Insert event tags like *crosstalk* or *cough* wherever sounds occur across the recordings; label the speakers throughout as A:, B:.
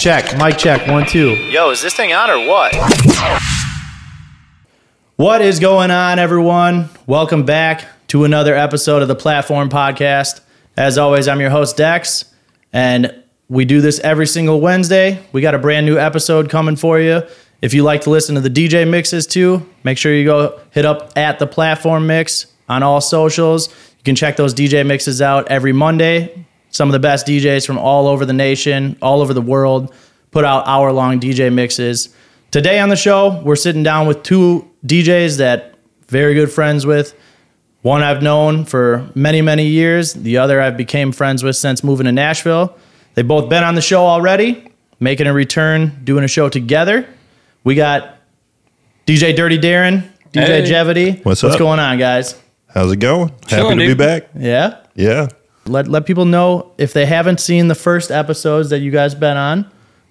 A: Check, mic check, one, two.
B: Yo, is this thing on or what?
A: What is going on, everyone? Welcome back to another episode of the Platform Podcast. As always, I'm your host, Dex, and we do this every single Wednesday. We got a brand new episode coming for you. If you like to listen to the DJ mixes too, make sure you go hit up at the Platform Mix on all socials. You can check those DJ mixes out every Monday. Some of the best DJs from all over the nation, all over the world, put out hour long DJ mixes. Today on the show, we're sitting down with two DJs that very good friends with. One I've known for many, many years. The other I've became friends with since moving to Nashville. They've both been on the show already, making a return, doing a show together. We got DJ Dirty Darren, DJ
C: Hey.
A: Jevity.
D: What's
A: What's
D: up?
A: going on, guys?
D: How's it going?
C: Chilling,
D: Happy to
C: dude.
D: be back.
A: Yeah.
D: Yeah.
A: Let let people know if they haven't seen the first episodes that you guys been on.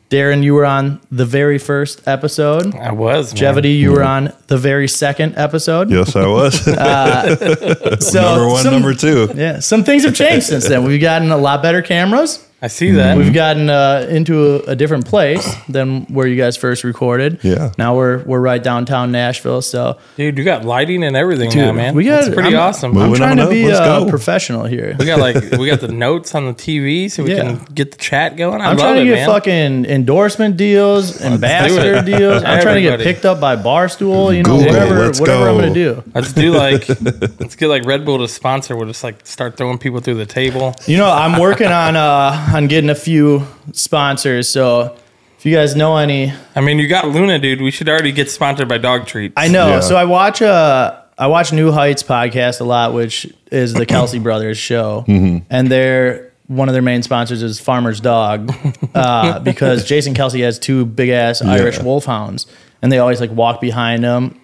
A: Darren, you were on the very first episode.
C: I was. man.
A: Jevity, you were on the very second episode.
D: Yes, I was. *laughs*
A: Uh, *laughs* so
D: number one,
A: some-
D: number two.
A: Yeah, some things have changed *laughs* since then. We've gotten a lot better cameras.
C: I see that.
A: We've gotten uh, into a, a different place than where you guys first recorded.
D: Yeah.
A: Now we're we're right downtown Nashville. So
C: Dude, you got lighting and everything now, man.
A: we got
C: That's pretty
A: I'm-
C: awesome.
A: I'm trying to
D: up.
A: be
D: Let's
A: uh,
D: go.
A: professional here.
C: we got like *laughs* we got the notes on the TV so we
A: Yeah.
C: can get the chat going. I
A: I'm trying to
C: it,
A: get
C: man.
A: fucking endorsement deals, ambassador
C: it. *laughs*
A: deals. I'm trying to get picked up by Barstool. You know,
D: Google,
A: whatever,
D: let's
A: whatever I'm gonna do.
C: Let's do like *laughs* let's get like Red Bull to sponsor. We'll just like start throwing people through the table.
A: You know, I'm working on uh on getting a few sponsors. So if you guys know any,
C: I mean, you got Luna, dude. We should already get sponsored by Dog Treats.
A: I know.
D: Yeah.
A: So I watch uh I watch New Heights podcast a lot, which is the Kelce *clears throat* Brothers show, and they're one of their main sponsors is Farmer's Dog, uh, *laughs* because Jason Kelce has two big ass Irish wolfhounds, and they always like walk behind them,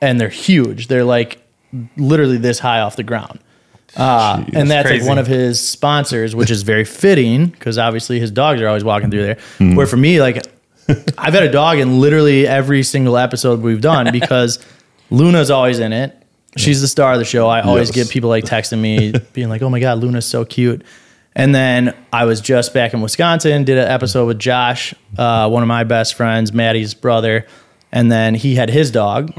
A: and they're huge. They're like literally this high off the ground. Uh, and that's like one of his sponsors, which is very fitting because obviously his dogs are always walking through there. Where for me, like *laughs* I've had a dog in literally every single episode we've done *laughs* because Luna's always in it. She's the star of the show. I always
D: Yes.
A: get people like texting me *laughs* being like, "Oh my god, Luna's so cute." And then I was just back in Wisconsin, did an episode with Josh, uh, one of my best friends, Maddie's brother, and then he had his dog.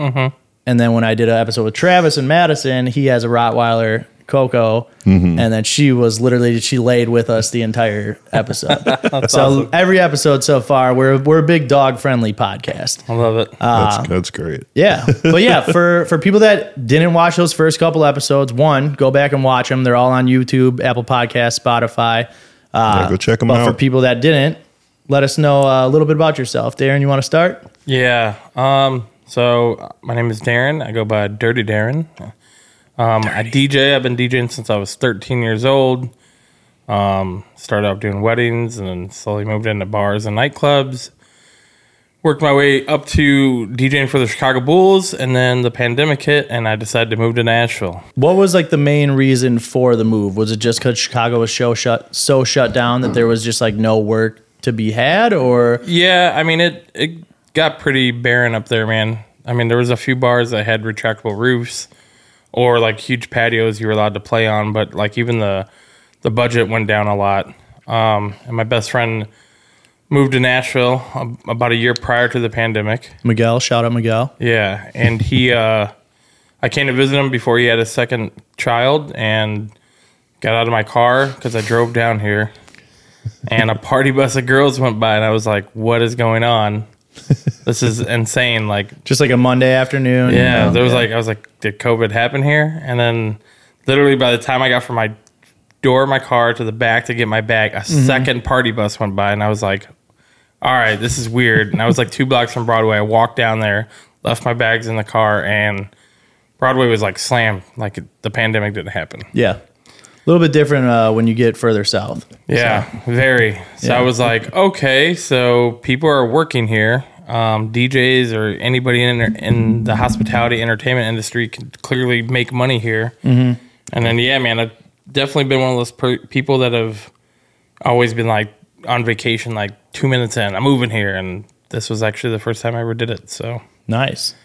A: And then when I did an episode with Travis and Madison, he has a Rottweiler, Coco, and then she was literally she laid with us the entire episode. *laughs* so every episode so far, we're we're a big dog friendly podcast.
C: I love it.
D: That's, that's great.
A: Yeah, *laughs* but yeah, for for people that didn't watch those first couple episodes, one, go back and watch them. They're all on YouTube, Apple Podcast, Spotify. Uh,
D: Yeah, go check 'em
A: but for people that didn't, let us know uh, a little bit about yourself. Darren, you want to start?
C: Yeah. Um. So uh, my name is Darren. I go by Dirty Darren. Um, I DJ. I've been DJing since I was 13 years old. Um, started out doing weddings and then slowly moved into bars and nightclubs. Worked my way up to DJing for the Chicago Bulls, and then the pandemic hit, and I decided to move to Nashville.
A: What was like the main reason for the move? Was it just because Chicago was so shut so shut down that there was just like no work to be had, or
C: Yeah, I mean it. It got pretty barren up there, man. I mean, there was a few bars that had retractable roofs or like huge patios you were allowed to play on, but like even the the budget went down a lot. Um, and my best friend moved to Nashville about a year prior to the pandemic.
A: Miguel? Shout out Miguel.
C: Yeah, and he, *laughs* uh, I came to visit him before he had his second child, and got out of my car because I drove down here, and a party bus of girls went by, and I was like, "What is going on? *laughs* This is insane!" Like,
A: Just like a Monday afternoon. you
C: yeah,
A: know?
C: there was like, I was like, "Did COVID happen here?" And then, literally, by the time I got from my door of my car to the back to get my bag, a
A: Mm-hmm.
C: second party bus went by, and I was like, all right, this is weird. And I was like two blocks from Broadway. I walked down there, left my bags in the car, and Broadway was like slammed. Like the pandemic didn't happen.
A: yeah, a little bit different uh, when you get further south.
C: Yeah, very. So
A: Yeah.
C: I was like, okay, so people are working here. Um, DJs or anybody in in the hospitality entertainment industry can clearly make money here. Mm-hmm. And then yeah, man, I've definitely been one of those per- people that have always been like on vacation, like two minutes in, I'm moving here, and this was actually the first time I ever did it. So
A: Nice.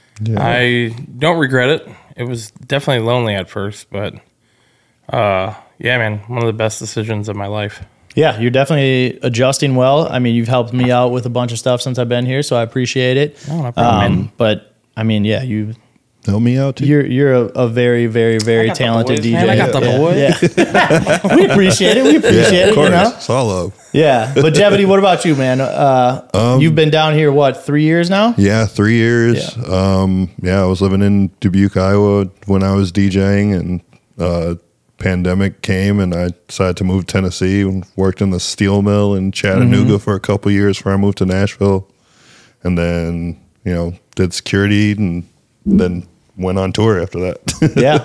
C: I don't regret it. It was definitely lonely at first, but uh, yeah, man, one of the best decisions of my life.
A: Yeah, you're definitely adjusting well. I mean, you've helped me out with a bunch of stuff since I've been here, so I appreciate it.
C: Oh, no problem, man.
A: but I mean, yeah, you
D: Help me out too.
A: you're you're a, a very very very talented
C: boys,
A: DJ.
C: man. I got the
A: yeah,
C: boys.
A: yeah. *laughs* we appreciate it. We appreciate
D: yeah,
A: it.
D: of course.
A: You know.
D: It's all love.
A: Yeah, but Jevity, what about you, man? Uh, you've been down here what three years now?
D: Yeah, three years.
A: Yeah.
D: Um, yeah, I was living in Dubuque, Iowa when I was DJing, and uh, pandemic came, and I decided to move to Tennessee and worked in the steel mill in Chattanooga
A: Mm-hmm.
D: for a couple years before I moved to Nashville, and then you know did security, and then went on tour after that. *laughs*
A: Yeah,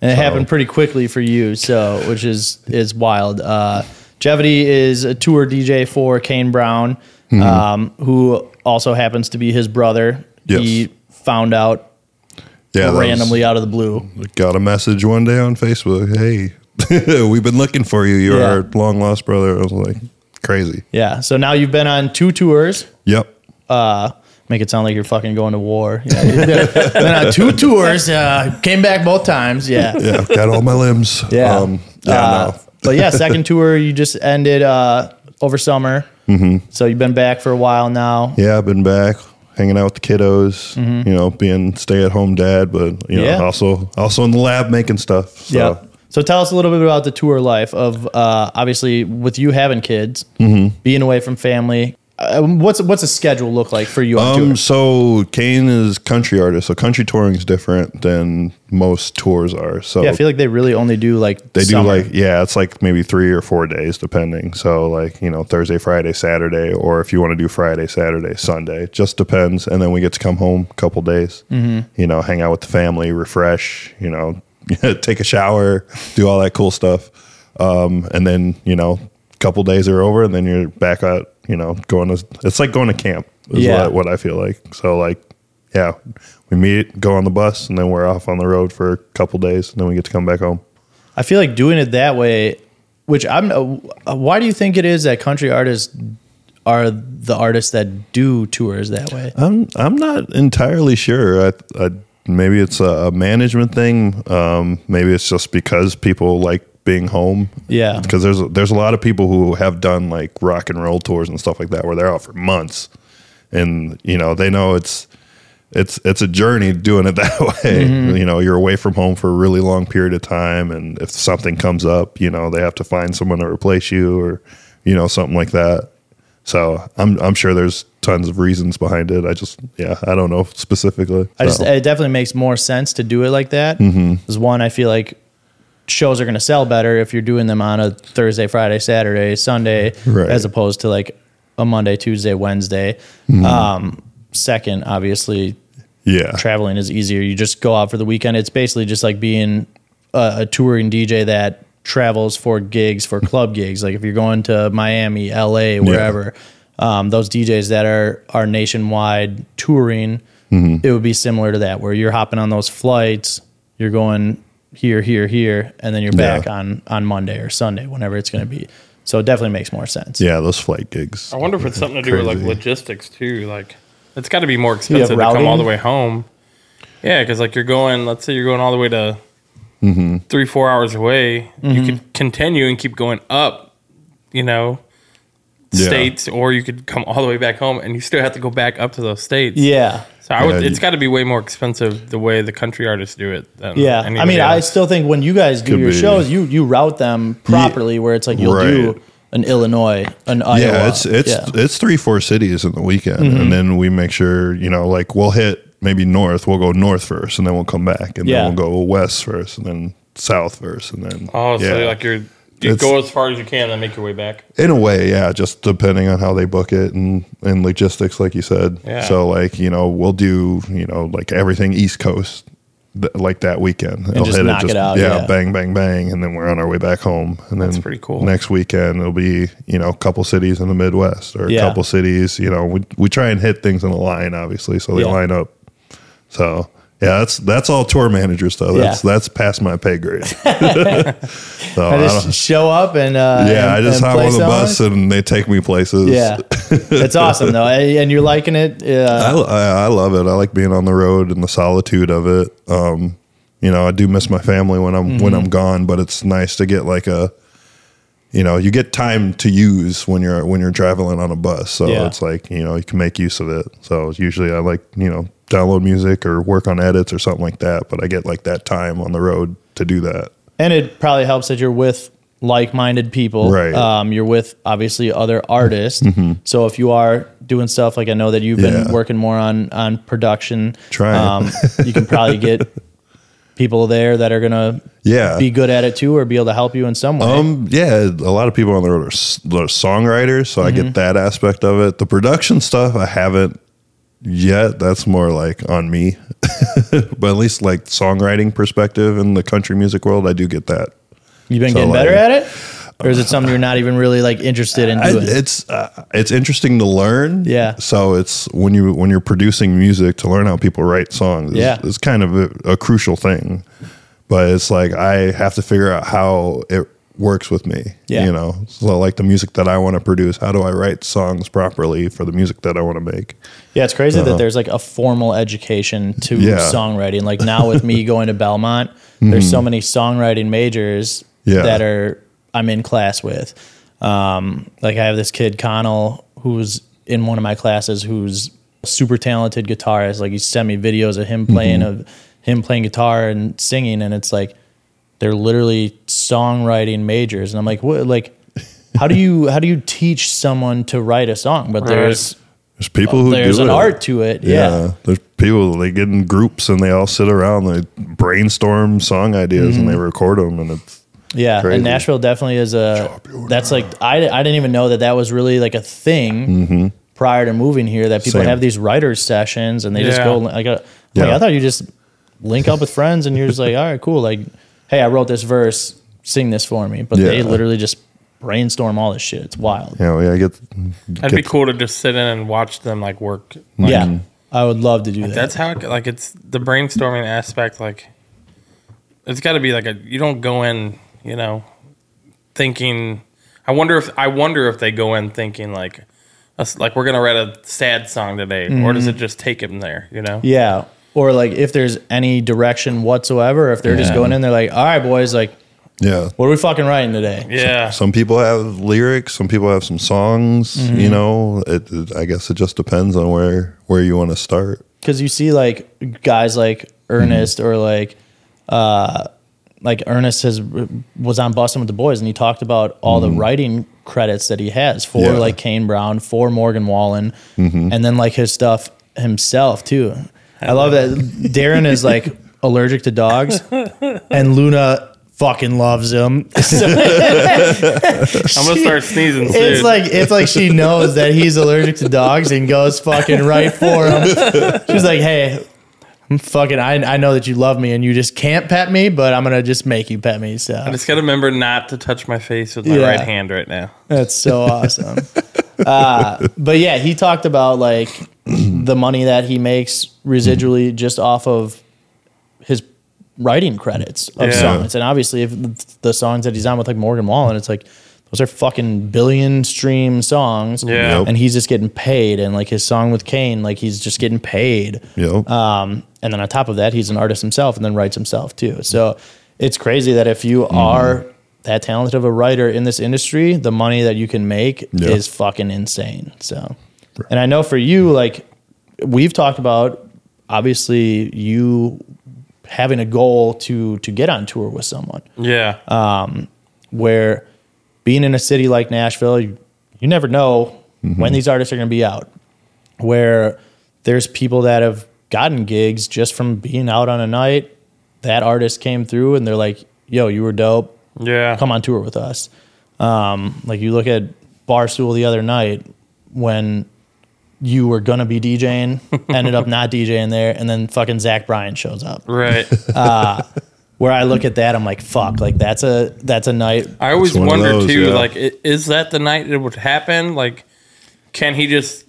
A: and it happened pretty quickly for you, so which is is wild. Uh, Jevity is a tour DJ for Kane Brown,
D: Mm-hmm.
A: um, who also happens to be his brother. He found out
D: yeah, that was-
A: randomly out of the blue.
D: got a message one day on Facebook. Hey, *laughs* we've been looking for you. You're
A: Yeah.
D: our long lost brother. I was like, crazy.
A: Yeah, so now you've been on two tours.
D: Yep.
A: Uh, make it sound like you're fucking going to war. Yeah, been on two tours. Uh, came back both times. Yeah.
D: Yeah, got all my limbs.
A: Yeah.
D: Um, yeah,
A: Uh,
D: no.
A: But yeah, second tour you just ended uh, over summer. Mm-hmm. So you've been back for a while now.
D: Yeah, I've been back hanging out with the kiddos, you know, being stay at home dad, but you know,
A: Mm-hmm. Yeah.
D: also also in the lab making stuff. So
A: Yeah. So tell us a little bit about the tour life of uh, obviously with you having kids,
D: Mm-hmm.
A: being away from family. Uh, what's what's a schedule look like for you on
D: um
A: tour?
D: so Kane is country artist, so country touring is different than most tours are. So
A: Yeah, I feel like they really only do like
D: they
A: summer.
D: do like yeah, it's like maybe three or four days depending. So like, you know, Thursday, Friday, Saturday, or if you want to do Friday, Saturday, Sunday. It just depends. And then we get to come home a couple days,
A: Mm-hmm.
D: you know, hang out with the family, refresh, you know, *laughs* take a shower, do all that cool stuff. Um, and then, you know, a couple days are over and then you're back out, you know, going to it's like going to camp is
A: Yeah.
D: what, what I feel like. So like yeah, we meet, go on the bus, and then we're off on the road for a couple days, and then we get to come back home.
A: I feel like doing it that way, which I'm. Uh, why do you think it is that country artists are the artists that do tours that way?
D: I'm I'm not entirely sure. I, I maybe it's a, a management thing. Um, maybe it's just because people like being home.
A: Yeah.
D: Because there's a, there's a lot of people who have done like rock and roll tours and stuff like that where they're out for months, and you know they know it's it's it's a journey doing it *laughs* that way. Mm-hmm. You know, you're away from home for a really long period of time, and if something comes up, you know they have to find someone to replace you or you know something like that. So I'm I'm sure there's tons of reasons behind it. I just yeah I don't know specifically.
A: I just it definitely makes more sense to do it like that. Mm-hmm. Because one, I feel like shows are going to sell better if you're doing them on a Thursday, Friday, Saturday, Sunday,
D: Right.
A: as opposed to like a Monday, Tuesday, Wednesday. Um, second, obviously,
D: yeah
A: traveling is easier. You just go out for the weekend. It's basically just like being a, a touring DJ that travels for gigs, for club *laughs* gigs. Like if you're going to Miami, LA, wherever, um, those DJs that are are nationwide touring,
D: Mm-hmm.
A: it would be similar to that, where you're hopping on those flights, you're going here, here, here, and then you're back
D: Yeah.
A: on on Monday or Sunday, whenever it's going to be. So it definitely makes more sense.
D: yeah those flight gigs.
C: I wonder if it's something to do with like logistics too. Like, it's got to be more expensive to come all the way home. Yeah, because like you're going, let's say you're going all the way to
D: Mm-hmm.
C: three, four hours away. You could continue and keep going up, you know,
D: Yeah.
C: states, or you could come all the way back home and you still have to go back up to those states.
A: Yeah.
C: So I would,
D: Yeah,
C: it's
D: you-
C: got to be way more expensive the way the country artists do it. Than
A: Yeah, I
C: anybody
A: mean, I still think when you guys do
D: Could
A: your
D: be.
A: shows, you you route them properly, where it's like you'll do an Illinois, an Iowa.
D: Yeah, it's it's
A: yeah.
D: it's three four cities in the weekend,
A: Mm-hmm.
D: and then we make sure you know like we'll hit maybe north. We'll go north first, and then we'll come back, and
A: Yeah.
D: then we'll go west first, and then south first, and then
C: oh, so
D: yeah.
C: like you're you go as far as you can and make your way back.
D: in a way, yeah, just depending on how they book it and and logistics, like you said.
C: Yeah.
D: So like you know we'll do you know like everything East Coast. th- Like that weekend, They'll
A: just knock it out, yeah.
D: bang, bang, bang, and then we're on our way back home. And then
C: That's pretty cool.
D: Next weekend it'll be you know a couple cities in the Midwest or a
A: Yeah.
D: couple cities. You know, we we try and hit things in a line, obviously, so they
A: Yeah.
D: line up. So yeah, that's that's all tour manager stuff. That's
A: Yeah.
D: that's past my pay grade. *laughs* *laughs* so I
A: I just show up and uh,
D: yeah,
A: and-
D: I just hop on the bus and they take me places.
A: Yeah, *laughs* it's awesome though, and you're liking it.
D: I,
A: Uh,
D: I, I love it. I like being on the road and the solitude of it. Um, you know, I do miss my family when I'm
A: Mm-hmm.
D: when I'm gone, but it's nice to get like a, you know, you get time to use when you're when you're traveling on a bus. So
A: Yeah.
D: it's like you know you can make use of it. So usually I like you know download music or work on edits or something like that. But I get like that time on the road to do that.
A: And it probably helps that you're with like-minded people.
D: Right. Mm-hmm.
A: Um, you're with obviously other artists. So if you are doing stuff like I know that you've been
D: Yeah.
A: working more on on production,
D: Trying.
A: um, you can probably get *laughs* people there that are gonna
D: Yeah.
A: be good at it too, or be able to help you in some way.
D: Um, yeah, a lot of people on the road are, s- are songwriters, so I
A: Mm-hmm.
D: get that aspect of it. The production stuff, I haven't yet. That's more like on me, *laughs* but at least like songwriting perspective in the country music world, I do get that.
A: You've been
D: so,
A: getting better at it, or is it something you're not even really like interested in
D: I, it's uh, it's interesting to learn.
A: Yeah.
D: So it's when you when you're producing music to learn how people write songs. is-
A: Yeah.
D: Is kind of a, a crucial thing, but it's like I have to figure out how it works with me.
A: Yeah.
D: You know, so like the music that I want to produce, how do I write songs properly for the music that I want to make?
A: Yeah, it's crazy that there's like a formal education to
D: Uh-huh. Yeah.
A: songwriting. Like *laughs* now with me going to Belmont, there's so many songwriting majors
D: Mm-hmm. Yeah.
A: that are I'm in class with. Um, like I have this kid Connell who's in one of my classes who's a super talented guitarist. Like he sent me videos of him playing
D: Mm-hmm.
A: of him playing guitar and singing, and it's like they're literally songwriting majors, and I'm like, what? Like, how do you how do you teach someone to write a song? But there's
D: There's people who
A: there's
D: do
A: an
D: it.
A: art to it. Yeah.
D: There's people they get in groups and they all sit around, they brainstorm song ideas and they record them, and it's
A: Yeah,
D: Crazy.
A: and Nashville definitely is a. That's like I, I didn't even know that that was really like a thing prior to moving here. That people
D: Mm-hmm. Same.
A: have these writers sessions and they just go like, a,
D: Yeah.
A: like I thought you just link up with friends and you're just like, *laughs* all right, cool. Like, hey, I wrote this verse, sing this for me. But they literally just brainstorm all this shit. It's wild.
D: Yeah, yeah, I get
C: That'd be cool to just sit in and watch them like work. Like,
A: yeah, I would love to do that.
C: That's how it, like it's the brainstorming aspect. Like it's got to be like a you don't go in, you know, thinking. I wonder if I wonder if they go in thinking like, like we're gonna write a sad song today, or does it just take them there? You know?
A: yeah. Or like if there's any direction whatsoever, if they're just going in, they're like, all right, boys, like,
D: yeah.
A: what are we fucking writing today?
C: Yeah.
D: Some people have lyrics, some people have some songs.
A: Mm-hmm.
D: You know, it, it- I guess it just depends on where where you want to start.
A: because you see like guys like Ernest or like uh like Ernest has was on Bussin' with the Boys and he talked about all the mm-hmm. writing credits that he has for
D: Yeah.
A: like Kane Brown, for Morgan Wallen, mm-hmm. and then like his stuff himself too. I love that Darren is like *laughs* allergic to dogs, *laughs* and Luna fucking loves him. *laughs* So
C: I'm gonna start sneezing soon.
A: it's like it's like she knows that he's allergic to dogs and goes fucking right for him. She's like, "Hey, I'm fucking I I know that you love me and you just can't pet me, but I'm gonna just make you pet me." So I
C: just gotta remember not to touch my face with my
A: Yeah.
C: right hand right now.
A: that's so *laughs* awesome. Uh, but yeah, he talked about like *clears throat* the money that he makes residually just off of his writing credits of
C: Yeah.
A: songs, and obviously if the songs that he's on with like Morgan Wallen, it's like. Those are fucking billion stream songs.
C: Yeah.
D: Yep.
A: and he's just getting paid and like his song with Kane like he's just getting paid
D: You
A: um, and then on top of that he's an artist himself and then writes himself too so it's crazy that if you are that talented of a writer in this industry the money that you can make
D: Yeah.
A: is fucking insane so and I know for you like we've talked about obviously you having a goal to to get on tour with someone
C: Yeah.
A: Um, where being in a city like Nashville, you, you never know when these artists are going to be out. Where there's people that have gotten gigs just from being out on a night. That artist came through and they're like, yo, you were dope.
C: yeah.
A: Come on tour with us. Um, like you look at Barstool the other night when you were going to be DJing, *laughs* ended up not DJing there, and then fucking Zach Bryan shows up.
C: Right.
A: Where I look at that, I'm like, fuck, like that's a that's a night
C: I always
D: one of
C: wonder
D: those,
C: too,
D: yeah.
C: like, i- is that the night it would happen? Like, can he just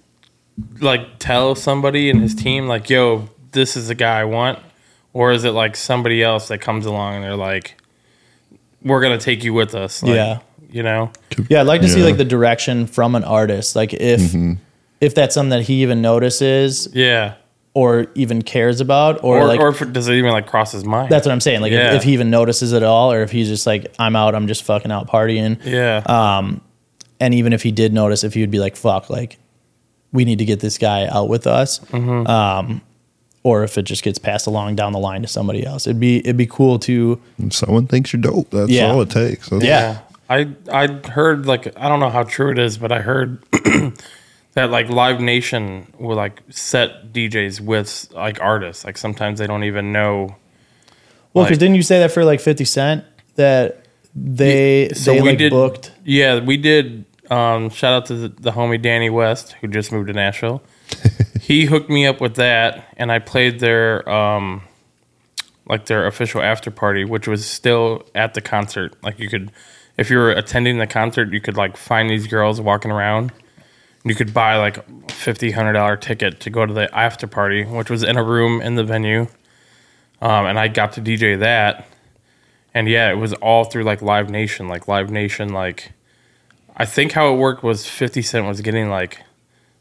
C: like tell somebody in his team, like, "Yo, this is the guy I want," or is it like somebody else that comes along and they're like, "We're gonna take you with us"? Like,
A: Yeah.
C: you know.
A: Yeah, I'd like to see
D: Yeah.
A: like the direction from an artist. Like if mm-hmm. if that's something that he even notices,
C: Yeah,
A: or even cares about, or,
C: Or,
A: like
C: or if it, does it even like cross his mind?
A: that's what I'm saying. Like
C: Yeah.
A: if, if he even notices it at all, or if he's just like I'm out, I'm just fucking out partying.
C: yeah.
A: uh, And even if he did notice, if he would be like fuck, like we need to get this guy out with us.
C: Mm-hmm.
A: Um, or if it just gets passed along down the line to somebody else, it'd be it'd be cool to
D: Someone thinks you're dope. That's
A: Yeah.
D: all it takes. That's-
A: Yeah.
C: I I heard like I don't know how true it is, but I heard *clears throat* that like Live Nation will like set DJs with like artists. Like sometimes they don't even know.
A: Well, because
C: Like-
A: didn't you say that for like Fifty Cent that they
C: So
A: they
C: we
A: like
C: did-
A: booked?
C: Yeah, we did. Um, shout out to the, the homie Danny West who just moved to Nashville. *laughs* he hooked me up with that, and I played their um, like their official after party, which was still at the concert. Like you could, if you were attending the concert, you could like find these girls walking around. You could buy like a fifty hundred dollar ticket to go to the after party, which was in a room in the venue. Um, and I got to DJ that, and yeah, it was all through like Live Nation. Like Live Nation, like I think how it worked was Fifty Cent was getting like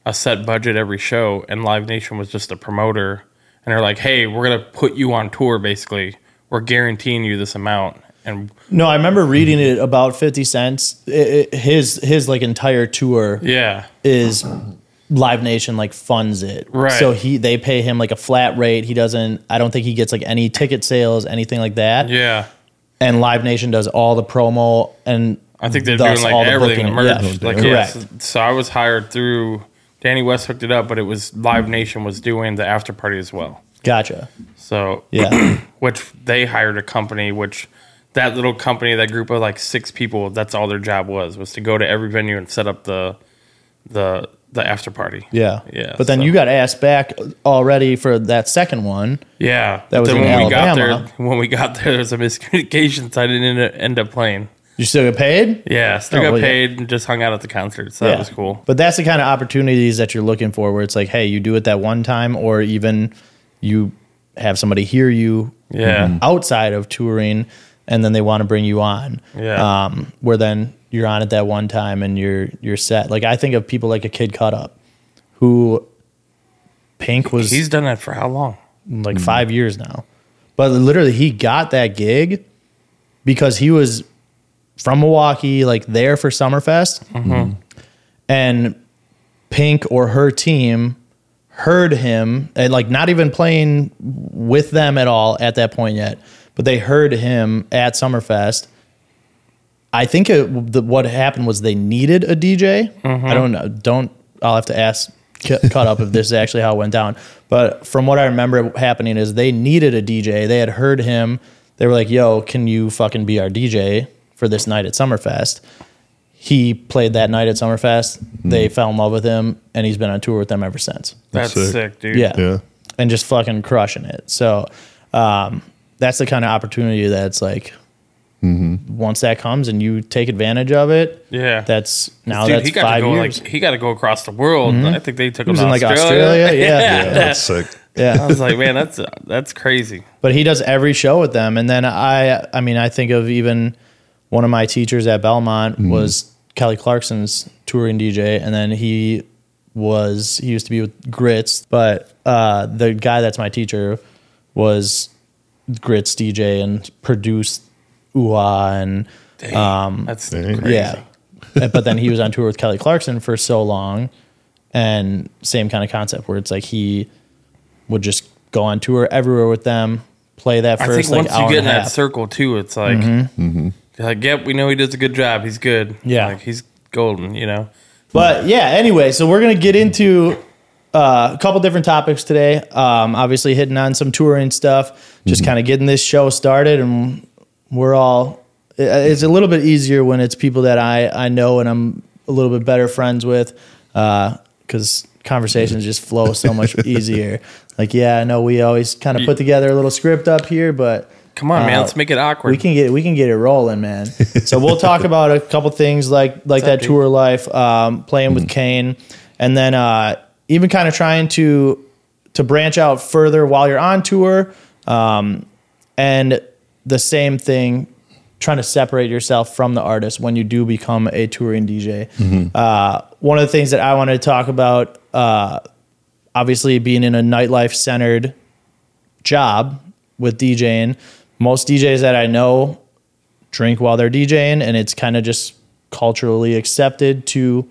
C: a set budget every show, and Live Nation was just a promoter. And they're like, "Hey, we're gonna put you on tour. Basically, we're guaranteeing you this amount." And
A: No, I remember reading it about Fifty Cent's it, it- his his like entire tour
C: yeah,
A: is Live Nation like funds it.
C: Right.
A: So he they pay him like a flat rate. He doesn't. I don't think he gets like any ticket sales, anything like that.
C: yeah.
A: And Live Nation does all the promo and
C: I think they're doing like
A: the
C: everything, the merch.
A: Yeah.
C: Like,
A: correct.
C: yeah, so, so I was hired through Danny West hooked it up, but it was Live Nation was doing the after party as well.
A: Gotcha.
C: So
A: Yeah. *clears throat*
C: which they hired a company which that little company that group of like six people that's all their job was was to go to every venue and set up the the the after party
A: Yeah.
C: Yeah,
A: But then
C: so-
A: you got asked back already for that second one.
C: yeah
A: That was
C: then
A: in
C: when we got
A: Alabama.
C: there when we got there there was a miscommunication so i didn't end up, playing
A: You still get paid?
C: yeah still
A: Oh,
C: got
A: well, yeah.
C: paid and just hung out at the concert so that was cool
A: But that's the kind of opportunities that you're looking for where it's like, hey, you do it that one time or even you have somebody hear you
C: yeah
A: outside of touring and then they want to bring you on.
C: Yeah.
A: Um, where then you're on at that one time and you're you're set. Like I think of people like a Kidcutup who Pink was
C: he's done that for how long
A: like five years now. But literally, he got that gig because he was from Milwaukee, like there for Summerfest, and Pink or her team heard him, and like not even playing with them at all at that point yet, but they heard him at Summerfest. I think it, the, what happened was they needed a DJ. I don't know. Don't I'll have to ask Cu- cut up if this is actually how it went down. But from what I remember happening is they needed a DJ. They had heard him. They were like, "Yo, can you fucking be our DJ for this night at Summerfest?" He played that night at Summerfest. They fell in love with him, and he's been on tour with them ever since.
C: that's
D: sick.
C: sick. dude
A: Yeah.
D: Yeah.
A: And just fucking crushing it. So um, that's the kind of opportunity that's like mm-hmm. once that comes and you take advantage of it,
C: yeah
A: that's now
C: Dude,
A: that's
C: he got
A: five
C: to go
A: years.
C: like he got to go across the world. Mm-hmm. I think they took him to
A: in, like,
C: Australia.
A: Australia? *laughs* Yeah.
D: Yeah, that's sick.
A: Yeah, I
C: was like, man, that's that's crazy.
A: But he does every show with them. And then I I mean, I think of even one of my teachers at Belmont mm-hmm. was Kelly Clarkson's touring DJ, and then he was he used to be with Grits, but uh, the guy that's my teacher was Grits DJ and produced UA and
C: Um, that's
D: Dang.
C: crazy.
A: yeah. but then he was on tour with Kelly Clarkson for so long, and same kind of concept where it's like he would just go on tour everywhere with them, play that
C: I
A: first
C: think
A: like
C: once you get in that
A: half.
C: circle too, it's like, you're like, yep, we know he does a good job. He's good.
A: Yeah.
C: like he's golden. You know.
A: But yeah, anyway, so we're gonna get into uh, a couple different topics today. Um, obviously, hitting on some touring stuff, just kind of getting this show started, and we're all. It's a little bit easier when it's people that I I know and I'm a little bit better friends with, because conversations just flow so *laughs* much easier. Like, yeah, I know we always kind of put together a little script up here, but
C: Come on, man.
A: Uh,
C: Let's make it awkward.
A: we can get we can get it rolling, man. *laughs* so we'll talk about a couple things like like that
C: dude?
A: tour life, um, playing with Kane, and then uh, even kind of trying to to branch out further while you're on tour, um, and the same thing, trying to separate yourself from the artist when you do become a touring DJ. Uh, one of the things that I wanted to talk about. Uh, obviously being in a nightlife centered job with DJing, most DJs that I know drink while they're DJing, and it's kind of just culturally accepted to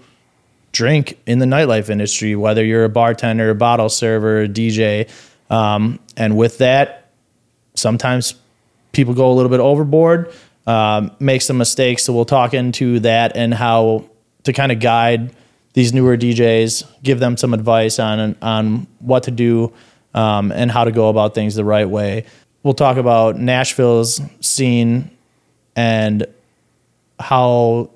A: drink in the nightlife industry, whether you're a bartender, a bottle server, a DJ. Um, and with that, sometimes people go a little bit overboard, um, make some mistakes. So we'll talk into that and how to kind of guide these newer DJs, give them some advice on on what to do um, and how to go about things the right way. We'll talk about Nashville's scene and how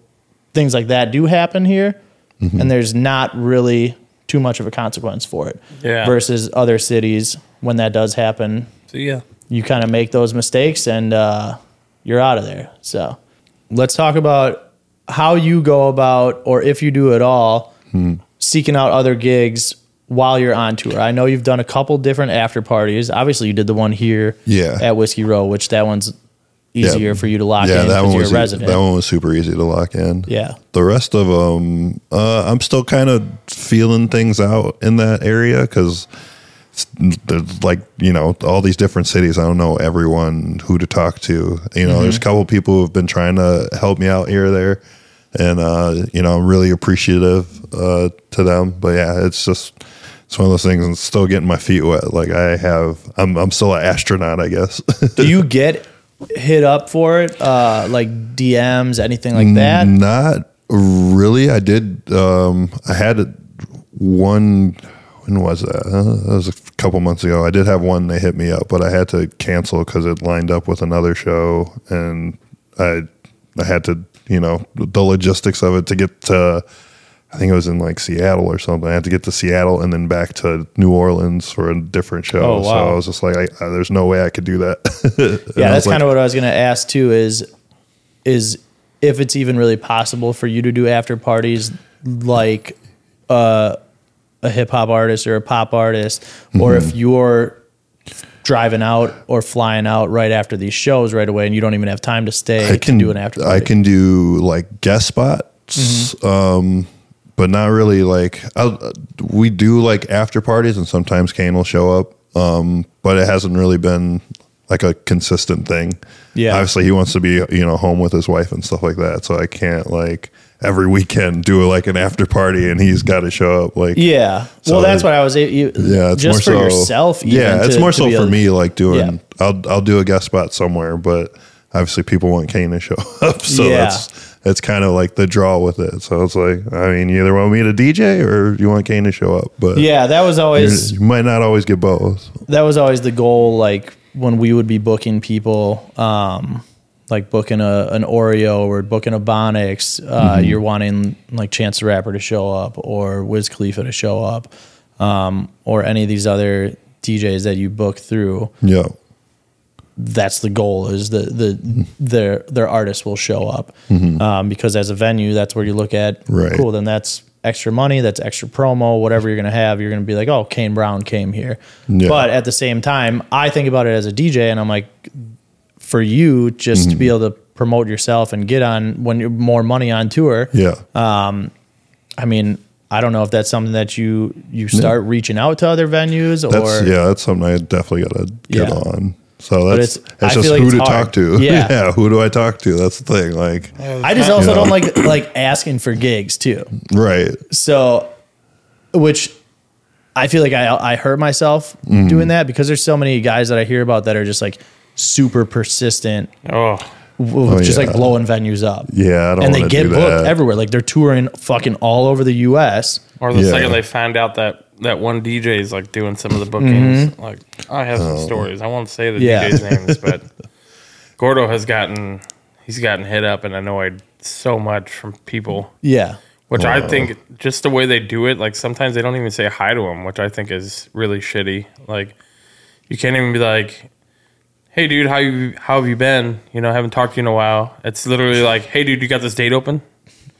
A: things like that do happen here, and there's not really too much of a consequence for it.
C: Yeah.
A: Versus other cities, when that does happen,
C: So yeah.
A: you kind of make those mistakes and uh, you're out of there. So let's talk about how you go about, or if you do at all, seeking out other gigs while you're on tour. I know you've done a couple different after parties. Obviously, you did the one here
D: Yeah.
A: at Whiskey Row, which that one's easier for you to lock
D: yeah,
A: in
D: that one
A: you're
D: was
A: a resident.
D: that one was super easy to lock in.
A: Yeah.
D: The rest of them, uh, I'm still kind of feeling things out in that area because there's like you know all these different cities. I don't know everyone who to talk to. You know, there's a couple people who have been trying to help me out here or there, and uh, you know I'm really appreciative uh, to them. But yeah, it's just. It's one of those things. I'm still getting my feet wet. Like I have, I'm, I'm still an astronaut, I guess.
A: do you *laughs* get hit up for it? Uh, like DMs, anything like that?
D: Not really. I did. Um, I had one. When was that? Uh, that was a couple months ago. I did have one. They hit me up, but I had to cancel because it lined up with another show, and I I had to you know the logistics of it to get to. I think it was in like Seattle or something. I had to get to Seattle and then back to New Orleans for a different show.
A: Oh,
D: So. I was just like, I, there's no way I could do that. *laughs*
A: yeah, that's kind of what I was going to ask too. Is is if it's even really possible for you to do after parties like uh, a hip hop artist or a pop artist, or
D: Mm-hmm.
A: if you're driving out or flying out right after these shows right away, and you don't even have time to stay
D: I can
A: to do an after party.
D: I can do like guest spots,
A: Mm-hmm.
D: um, but not really like I'll, we do like after parties, and sometimes Kane will show up, um, but it hasn't really been like a consistent thing.
A: Yeah.
D: obviously he wants to be you know home with his wife and stuff like that, so I can't like every weekend do like an after party, and he's got to show up like
A: Yeah.
D: So
A: well, that's what I was. You,
D: yeah, it's
A: just
D: more
A: for
D: so
A: yourself.
D: Yeah, it's
A: to-
D: more so for
A: able-
D: me, like doing.
A: Yeah.
D: I'll I'll do a guest spot somewhere, but obviously people want Kane to show *laughs* up, so
A: Yeah.
D: that's it's kind of like the draw with it. So it's like, I mean, you either want me to DJ or you want Kane to show up, but
A: Yeah, that was always
D: you might not always get both.
A: that was always the goal like when we would be booking people um like booking a an Oreo or booking a Bonix, uh, you're wanting like Chance the Rapper to show up or Wiz Khalifa to show up, um, or any of these other DJs that you book through.
D: Yeah,
A: That's the goal is the the their their artists will show up um, because as a venue, that's where you look at
D: Right.
A: cool. Then that's extra money, that's extra promo, whatever you're gonna have. You're gonna be like, oh, Kane Brown came here,
D: Yeah.
A: but at the same time, I think about it as a DJ, and I'm like, for you just to be able to promote yourself and get on when you're more money on tour.
D: yeah, um
A: I mean, I don't know if that's something that you you start reaching out to other venues
D: that's
A: or
D: yeah, that's something I definitely got to get
A: Yeah.
D: on. So that's
A: it's-
D: it's,
A: I
D: just
A: feel like
D: who
A: it's
D: to
A: hard.
D: talk to. *laughs*
A: Yeah.
D: who do I talk to? That's the thing. Like,
A: I just also
D: Yeah.
A: don't like like asking for gigs too.
D: right?
A: So, which I feel like I I hurt myself
D: Mm-hmm.
A: doing that because there's so many guys that I hear about that are just like super persistent,
C: Oh,
A: w- just
D: yeah.
A: like blowing venues up.
D: Yeah, I don't
A: and they get
D: do
A: booked
D: that.
A: everywhere. Like they're touring fucking all over the U.S.
C: or the
D: Yeah.
C: second they find out that that one DJ is like doing some of the bookings.
A: Mm-hmm.
C: Like I have some stories. I won't say the
A: Yeah.
C: DJ's names, but *laughs* Gordo has gotten he's gotten hit up and annoyed so much from people.
A: Yeah,
C: Which I think just the way they do it, like sometimes they don't even say hi to him, which I think is really shitty. Like you can't even be like, "Hey, dude, how you how have you been? You know, I haven't talked to you in a while." It's literally like, "Hey, dude, you got this date open?"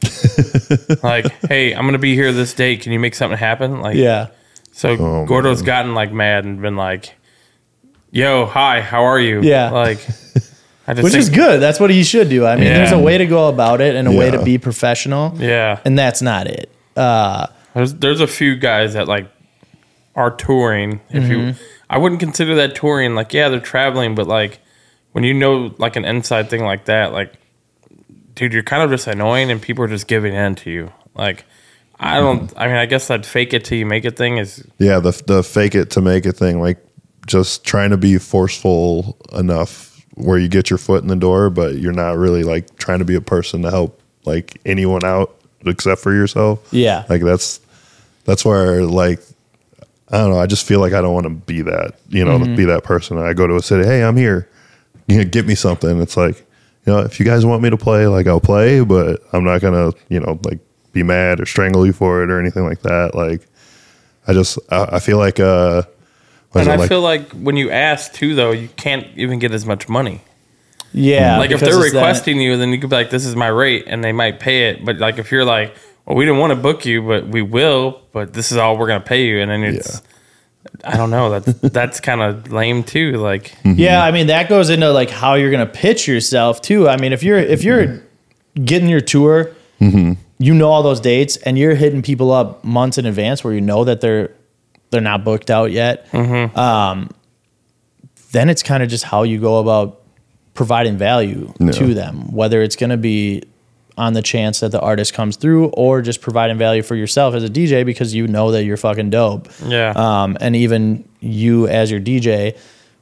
C: *laughs* like, "Hey, I'm gonna be here this day. Can you make something happen?" Like,
A: yeah,
C: So
D: Oh,
C: Gordo's gotten like mad and been like, "Yo, hi, how are you?"
A: Yeah.
C: like, I just
A: which
C: think,
A: is good. That's what he should do. I mean, there's a way to go about it and a way to be professional,
C: Yeah,
A: and that's not it. Uh,
C: There's there's a few guys that like are touring. If you, I wouldn't consider that touring. Like, yeah, they're traveling, but like when you know like an inside thing like that, like, dude, you're kind of just annoying, and people are just giving in to you. Like, I don't. I mean, I guess that fake it till you make it thing is
D: Yeah, the the fake it to make it thing, like just trying to be forceful enough where you get your foot in the door, but you're not really like trying to be a person to help like anyone out except for yourself.
A: Yeah.
D: Like that's that's where like I don't know, I just feel like I don't want to be that, you know,
A: Mm-hmm.
D: be that person. I go to a city, hey, I'm here. You know, get me something. It's like, you know, if you guys want me to play, like I'll play, but I'm not gonna, you know, like be mad or strangle you for it or anything like that. Like I just I, I feel like uh
C: and
D: it,
C: I feel like when you ask too, though, you can't even get as much money.
A: Yeah.
C: like if they're
A: it's that-
C: requesting you, then you could be like, "This is my rate," and they might pay it. But like if you're like, "Well, we didn't want to book you, but we will," but this is all we're gonna pay you, and then it's, I don't know. That's *laughs* that's kind of lame too. Like, mm-hmm.
A: Yeah, I mean that goes into like how you're gonna pitch yourself too. I mean, if you're if you're mm-hmm. getting your tour, mm-hmm. you know all those dates, and you're hitting people up months in advance where you know that they're they're not booked out yet. Um, then it's kind of just how you go about providing value to them, whether it's gonna be on the chance that the artist comes through, or just providing value for yourself as a DJ because you know that you're fucking dope
C: yeah,
A: um, and even you as your DJ,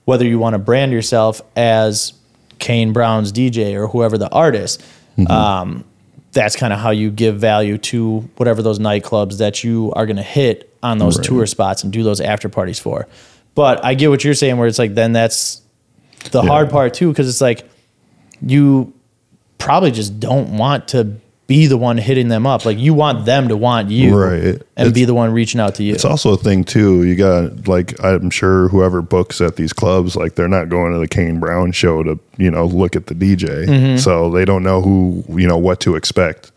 A: whether you want to brand yourself as Kane Brown's DJ or whoever the artist, um, that's kind of how you give value to whatever those nightclubs that you are going to hit on those
D: Right.
A: tour spots and do those after parties for. But I get what you're saying, where it's like then that's the hard part too, because it's like you probably just don't want to be the one hitting them up. Like you want them to want you,
D: Right.
A: and be the one reaching out to you.
D: It's also a thing too. You got like I'm sure whoever books at these clubs, like they're not going to the Kane Brown show to you know look at the DJ,
A: Mm-hmm.
D: so they don't know who you know what to expect.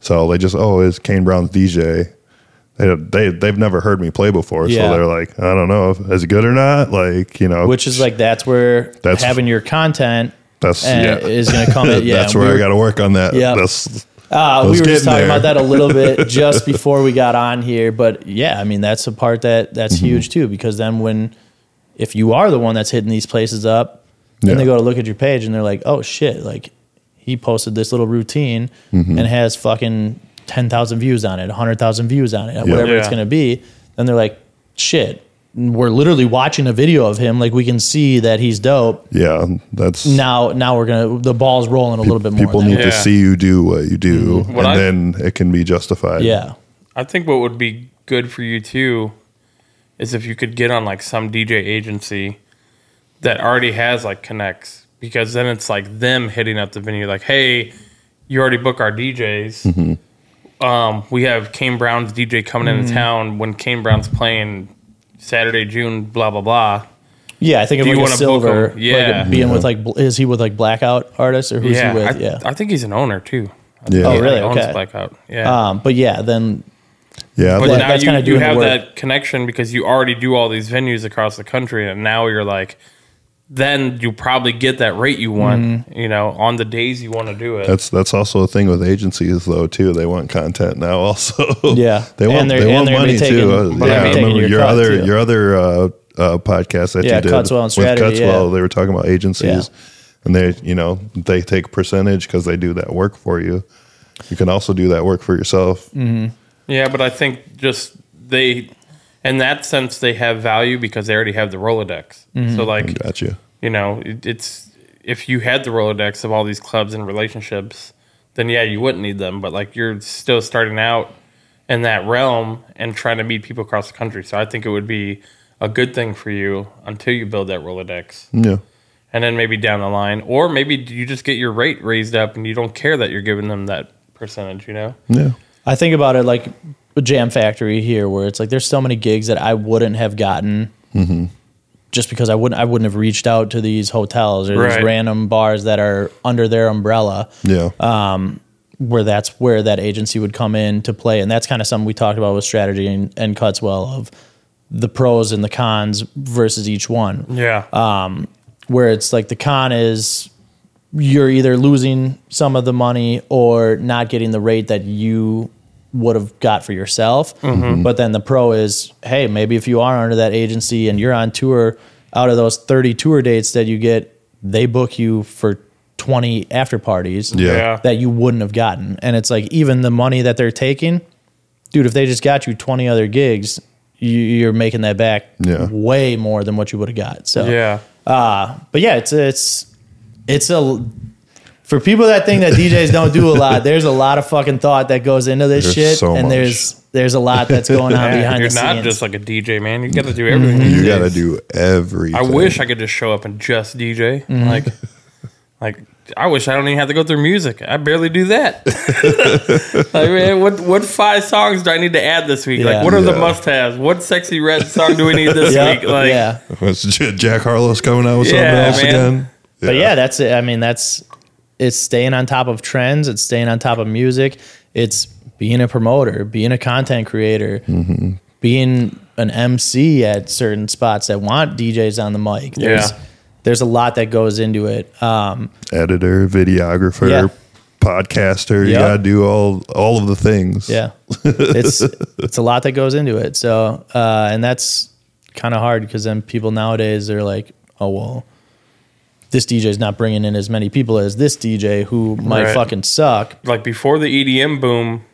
D: So they just oh, it's Kane Brown's DJ. They they they've never heard me play before,
A: Yeah.
D: so they're like I don't know if is it good or not. Like you know,
A: which is like that's where
D: That's-
A: having your content
D: that's
A: uh,
D: yeah.
A: is going to come. in. *laughs* Yeah,
D: that's
A: we
D: where I got to work on that.
A: Yeah.
D: That's
A: Uh, we were just talking
D: there.
A: about that a little bit *laughs* just before we got on here, but yeah, I mean that's a part that that's
D: Mm-hmm.
A: huge too because then when if you are the one that's hitting these places up, then
D: Yeah.
A: they go to look at your page and they're like, oh shit, like he posted this little routine
D: Mm-hmm.
A: and has fucking ten thousand views on it, hundred thousand views on it, whatever it's going to be. Then they're like, shit, we're literally watching a video of him, like we can see that he's dope.
D: yeah. That's
A: Now, now we're gonna the ball's rolling a little bit more.
D: people
A: then.
D: need to
C: Yeah.
D: see you do what you do,
A: Mm-hmm.
C: What
D: and
C: I-
D: then it can be justified.
A: yeah.
C: I think what would be good for you too is if you could get on like some DJ agency that already has like connects because then it's like them hitting up the venue like, hey, you already book our DJs.
D: Mm-hmm.
C: Um, we have Kane Brown's DJ coming
A: Mm-hmm.
C: into town when Kane Brown's playing Saturday, June, blah blah blah.
A: Yeah, I think of
C: Do you
A: a
C: wanna book
A: silver.
C: him? Yeah.
A: like being with like, bl- is he with like blackout artists or who's
C: yeah,
A: he with?
C: I,
A: yeah.
C: I think he's an owner too. I
D: Yeah. Oh,
C: he
A: really?
C: Owns
A: Okay.
C: Blackout. Yeah.
A: Um, but yeah, then
D: yeah.
C: But
A: That-
C: now
A: that's
C: you,
A: kinda
C: you
A: doing the
C: have
A: work.
C: that connection because you already do all these venues across the country, and now you're like, then you probably get that rate you want,
A: Mm-hmm.
C: you know, on the days you want to do it.
D: That's that's also a thing with agencies though too. They want content now also. *laughs*
A: Yeah. *laughs*
D: they want
A: they're-
D: they
A: and
D: want money
A: taking-
D: too. Uh, yeah, I remember
A: your
D: your other
A: too.
D: your other uh, uh, podcast that
A: Yeah,
D: you did
A: Cutswell and
D: with
A: Strategy,
D: Cutswell.
A: yeah.
D: They were talking about agencies, and they you know they take percentage because they do that work for you. You can also do that work for yourself.
A: Mm.
C: yeah, but I think just they, in that sense, they have value because they already have the Rolodex.
A: Mm-hmm.
C: So like,
D: Got you.
C: you know, it, it's if you had the Rolodex of all these clubs and relationships, then yeah, you wouldn't need them. But like, you're still starting out in that realm and trying to meet people across the country. So I think it would be a good thing for you until you build that Rolodex.
D: Yeah.
C: And then maybe down the line, or maybe you just get your rate raised up and you don't care that you're giving them that percentage, you know?
D: Yeah.
A: I think about it like a Jam Factory here, where it's like there's so many gigs that I wouldn't have gotten just because I wouldn't I wouldn't have reached out to these hotels or these random bars that are under their umbrella.
D: Yeah.
A: Uh, where that's where that agency would come in to play. And that's kind of something we talked about with strategy and, and Cutswell of the pros and the cons versus each one.
C: Yeah.
A: Where it's like the con is you're either losing some of the money or not getting the rate that you would have got for yourself.
C: Mm-hmm.
A: But then the pro is, hey, maybe if you are under that agency and you're on tour, out of those 30 tour dates that you get, they book you for 20 after parties
D: Yeah.
C: Yeah.
A: that you wouldn't have gotten. And it's like even the money that they're taking, dude, if they just got you 20 other gigs, you, you're making that back
D: Yeah.
A: way more than what you would have got. So
C: Yeah.
A: uh, but yeah, it's it's it's a for people that think that DJs don't do a lot. There's a lot of fucking thought that goes into this
D: There's
A: shit,
D: so
A: and
D: much.
A: there's there's a lot that's going on *laughs*
C: Yeah,
A: behind
C: you're
A: the
C: not
A: scenes.
C: just like a DJ, man. You got to do everything.
A: Mm-hmm.
D: You got to do everything.
C: I wish I could just show up and just DJ.
A: Mm-hmm.
C: Like, like I wish I don't even have to go through music. I barely do that. *laughs* like, man, what what five songs do I need to add this week?
A: Yeah.
C: Like, what are the must-haves? What sexy red song do we need this
A: Yep,
C: week? Like,
A: yeah,
D: Jack Harlow's coming out with something else
C: man.
D: again?
A: but yeah, that's it. I mean, that's it's staying on top of trends. It's staying on top of music. It's being a promoter, being a content creator,
D: Mm-hmm.
A: being an MC at certain spots that want DJs on the mic. There's,
C: Yeah.
A: There's a lot that goes into it. Um,
D: editor, videographer,
A: Yeah.
D: podcaster. You got to do all all of the things.
A: Yeah, it's *laughs* it's a lot that goes into it. So, uh, and that's kind of hard because then people nowadays are like, oh well, this DJ is not bringing in as many people as this DJ who might
C: Right.
A: fucking suck.
C: like before the EDM boom,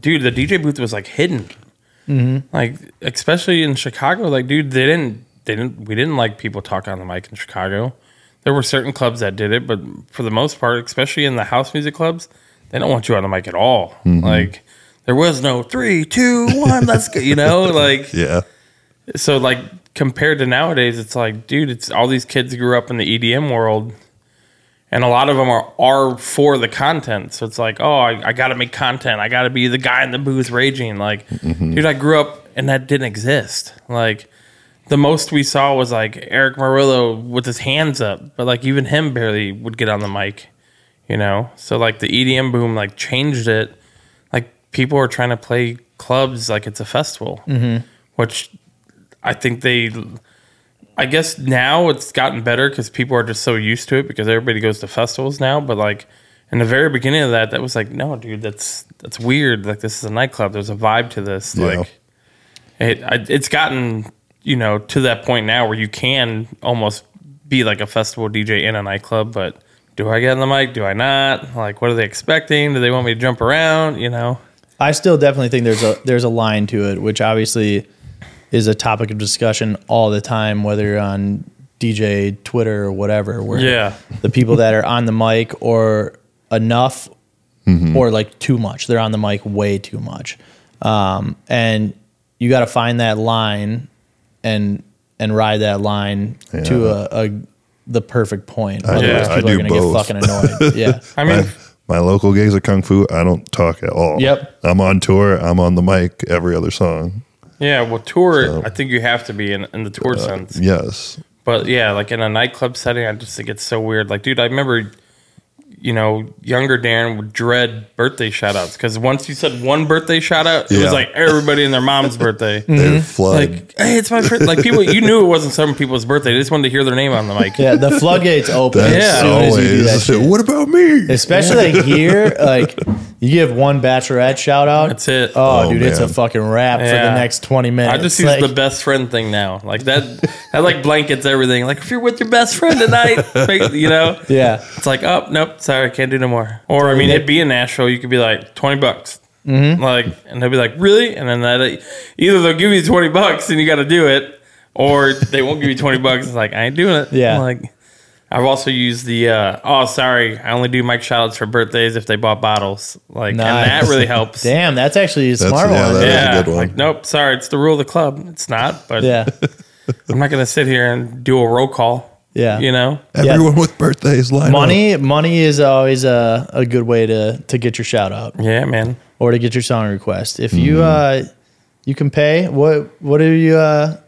C: dude, the DJ booth was like hidden. Mm-hmm. Like especially in Chicago, like dude, they didn't they didn't we didn't like people talking on the mic in Chicago. There were certain clubs that did it, but for the most part, especially in the house music clubs, they don't want you on the mic at all. Mm-hmm. Like there was no three, two, one, let's go. You know, *laughs* like
D: Yeah.
C: So like compared to nowadays, it's like, dude, it's all these kids grew up in the EDM world, and a lot of them are are for the content. So it's like, oh, I, I got to make content. I got to be the guy in the booth raging. Like, mm-hmm. dude, I grew up and that didn't exist. Like, the most we saw was like Erick Morillo with his hands up, but like even him barely would get on the mic. You know, so like the EDM boom like changed it. Like people are trying to play clubs like it's a festival, mm-hmm. which I think they. I guess now it's gotten better because people are just so used to it because everybody goes to festivals now. But like in the very beginning of that, that was like, no, dude, that's that's weird. Like this is a nightclub. There's a vibe to this.
D: Yeah.
C: Like it, I, it's gotten you know to that point now where you can almost be like a festival DJ in a nightclub. But do I get on the mic? Do I not? Like, what are they expecting? Do they want me to jump around? You know?
A: I still definitely think there's a there's a line to it, which obviously is a topic of discussion all the time, whether you're on DJ Twitter or whatever. Where
C: Yeah.
A: the people that are on the mic or enough or like too much. They're on the mic way too much. Um, and you got to find that line and and ride that line to a, a the perfect point. Otherwise,
C: yeah,
D: I
A: people are
D: do
A: going to get
D: both.
A: fucking annoyed. *laughs* Yeah.
C: I mean,
D: My local gigs at Kung Fu, I don't talk at all.
A: Yep.
D: I'm on tour. I'm on the mic every other song.
C: Yeah. Well, tour. I think you have to be in, in the tour uh, sense.
D: Yes.
C: But yeah, like in a nightclub setting, I just think it's so weird. Like, dude, I remember, you know, younger Darren would dread birthday shout outs because once you said one birthday shout out, it
D: Yeah.
C: was like everybody and their mom's *laughs* birthday.
D: They mm-hmm. flood.
C: Like, hey, it's my birthday. Like, people, you knew it wasn't some people's birthday. They just wanted to hear their name on the mic.
A: Yeah, the floodgates open
D: That's
A: as soon as you do that
D: always.
A: shit.
D: What about me?
A: Especially like *laughs* here, like you give one bachelorette shout out.
C: That's it.
A: Oh,
D: Oh,
A: dude, it's a fucking wrap for the next twenty minutes.
C: I just use
A: Like,
C: the best friend thing now. Like that, that like blankets everything. Like if you're with your best friend tonight, *laughs* you know,
A: yeah,
C: It's like, oh nope, sorry, I can't do no more. Or I mean, it'd be in Nashville. You could be like twenty bucks,
A: Mm-hmm.
C: like, and they'll be like, really? And then that either they'll give you twenty bucks and you got to do it, or they won't give you twenty *laughs* bucks. It's like I ain't doing it.
A: Yeah.
C: like I've also used the uh, oh sorry, I only do mic shoutouts for birthdays if they bought bottles. Like,
A: Nice.
C: and that really helps. *laughs*
A: damn, that's actually a smart
D: yeah,
A: one.
D: that is a
C: Yeah,
D: good one.
C: like nope, sorry, it's the rule of the club. It's not, but
A: yeah, *laughs*
C: I'm not gonna sit here and do a roll call.
A: Yeah,
C: You know,
D: Everyone with birthdays line up.
A: Money, money is always a, a good way to to get your shout out
C: yeah, man.
A: or to get your song request. If you uh you can pay, what what do you uh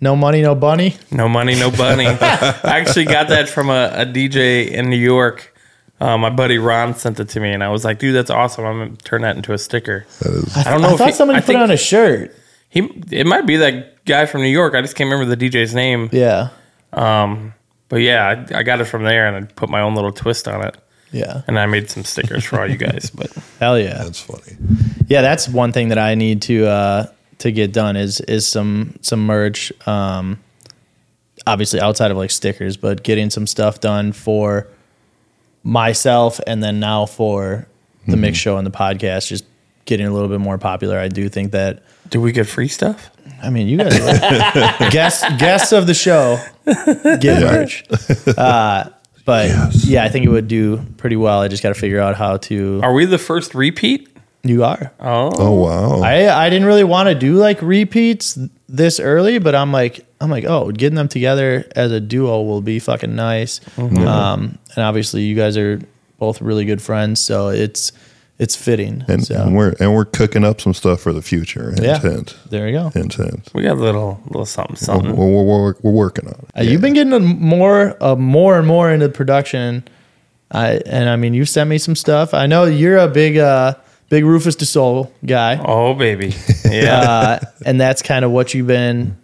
A: no money, no bunny?
C: No money, no bunny. *laughs* I actually got that from a, a DJ in New York. Uh, my buddy Ron sent it to me, and I was like, "Dude, that's awesome! I'm gonna turn that into a sticker." I don't know.
A: I
C: if
A: thought
C: he-
A: somebody
C: I
A: put
C: think
A: on a shirt.
C: he. It might be that guy from New York. I just can't remember the DJ's name.
A: Yeah.
C: Um, but yeah, I, I got it from there, and I put my own little twist on it.
A: Yeah.
C: and I made some stickers for all you *laughs* guys. But
A: Hell yeah.
D: That's funny.
A: Yeah, that's one thing that I need to uh to get done is is some some merch. Um obviously outside of like stickers, but getting some stuff done for myself and then now for the mix show and the podcast just getting a little bit more popular. I do think that
C: do we get free stuff?
A: I mean, you guys are *laughs* guests guests of the show get merch. Uh but
D: Yes.
A: yeah, I think it would do pretty well. I just got to figure out how to.
C: Are we the first repeat?
A: You are.
C: Oh,
D: Oh wow.
A: I I didn't really want to do like repeats this early, but I'm like I'm like oh, getting them together as a duo will be fucking nice. Um, and obviously you guys are both really good friends, so it's it's fitting.
D: and,
A: so
D: and we're and we're cooking up some stuff for the future.
A: Yeah.
D: Intent.
A: there you go.
D: Intent.
C: we got a little little something
D: We're,
C: something.
D: we're, we're, we're working on it.
A: Uh, You've been getting a more uh, more and more into production. I and I mean you sent me some stuff. I know you're a big uh big Rufus Du Sol guy.
C: Oh baby, *laughs* yeah.
A: Uh, and that's kind of what you've been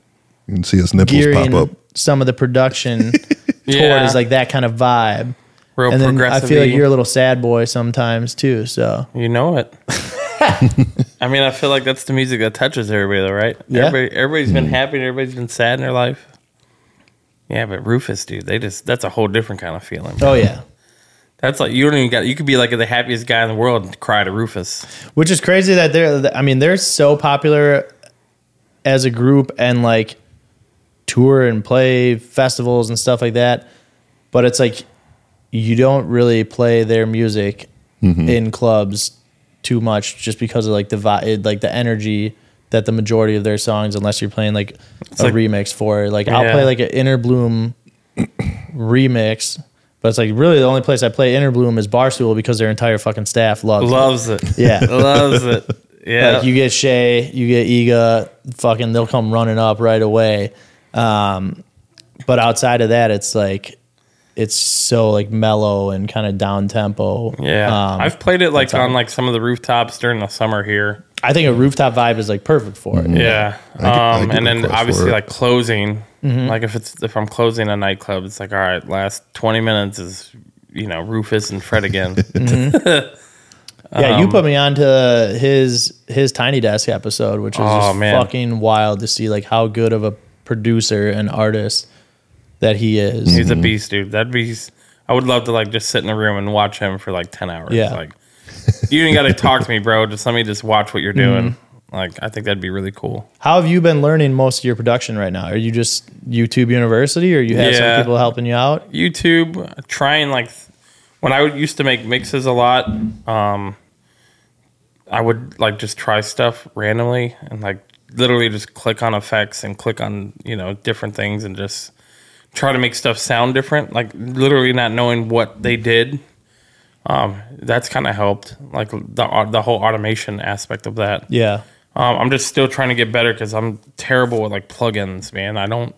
D: You can see his nipples pop up.
A: some of the production *laughs*
C: Yeah.
A: toward is like that kind of vibe.
C: Real
A: and then I feel like you're a little sad boy sometimes too. So
C: You know it. *laughs* I mean, I feel like that's the music that touches everybody, though, right?
A: Yeah.
C: Everybody, everybody's been mm. happy and everybody's been sad in their life. Yeah, but Rufus, dude, they just—that's a whole different kind of feeling.
A: oh yeah,
C: That's like you don't even got. You could be like the happiest guy in the world and cry to Rufus.
A: which is crazy that they're. I mean, they're so popular as a group and like tour and play festivals and stuff like that. But it's like you don't really play their music in clubs too much just because of like the vi- like the energy that the majority of their songs unless you're playing like a
C: like-
A: remix for it. like I'll play like an Innerbloom remix but it's like really the only place I play Innerbloom is Barstool because their entire fucking staff loves it.
C: Loves it.
A: Yeah. *laughs*
C: loves it. Yeah.
A: Like you get Shay, you get Iga, fucking they'll come running up right away. Um, but outside of that, it's like it's so like mellow and kind of down tempo.
C: yeah.
A: Um,
C: I've played it like on like some of the rooftops during the summer here.
A: I think a rooftop vibe is like perfect for it.
C: Yeah.
D: I get- I
C: um,
D: get
C: and then obviously like closing,
A: Mm-hmm.
C: like if it's if I'm closing a nightclub, it's like all right, last 20 minutes is you know Rufus and Fred again. *laughs* *laughs*
A: Yeah,
C: Um,
A: you put me on to his his Tiny Desk episode, which was
C: Oh,
A: just
C: man.
A: fucking wild to see like how good of a producer and artist that he is.
C: He's a beast, dude. That'd be. I would love to like just sit in a room and watch him for like 10 hours.
A: Yeah.
C: Like you ain't got to talk to me, bro. *laughs* Just let me just watch what you're doing.
A: Mm-hmm.
C: Like I think that'd be really cool.
A: How have you been learning most of your production right now? Are you just YouTube University, or you have
C: Yeah.
A: some people helping you out?
C: YouTube, trying like when I used to make mixes a lot, um, I would like just try stuff randomly and like literally just click on effects and click on you know different things and just try to make stuff sound different. Like literally not knowing what they did. Um, that's kind of helped, like the the whole automation aspect of that.
A: Yeah.
C: Um, I'm just still trying to get better because I'm terrible with like plugins, man. I don't.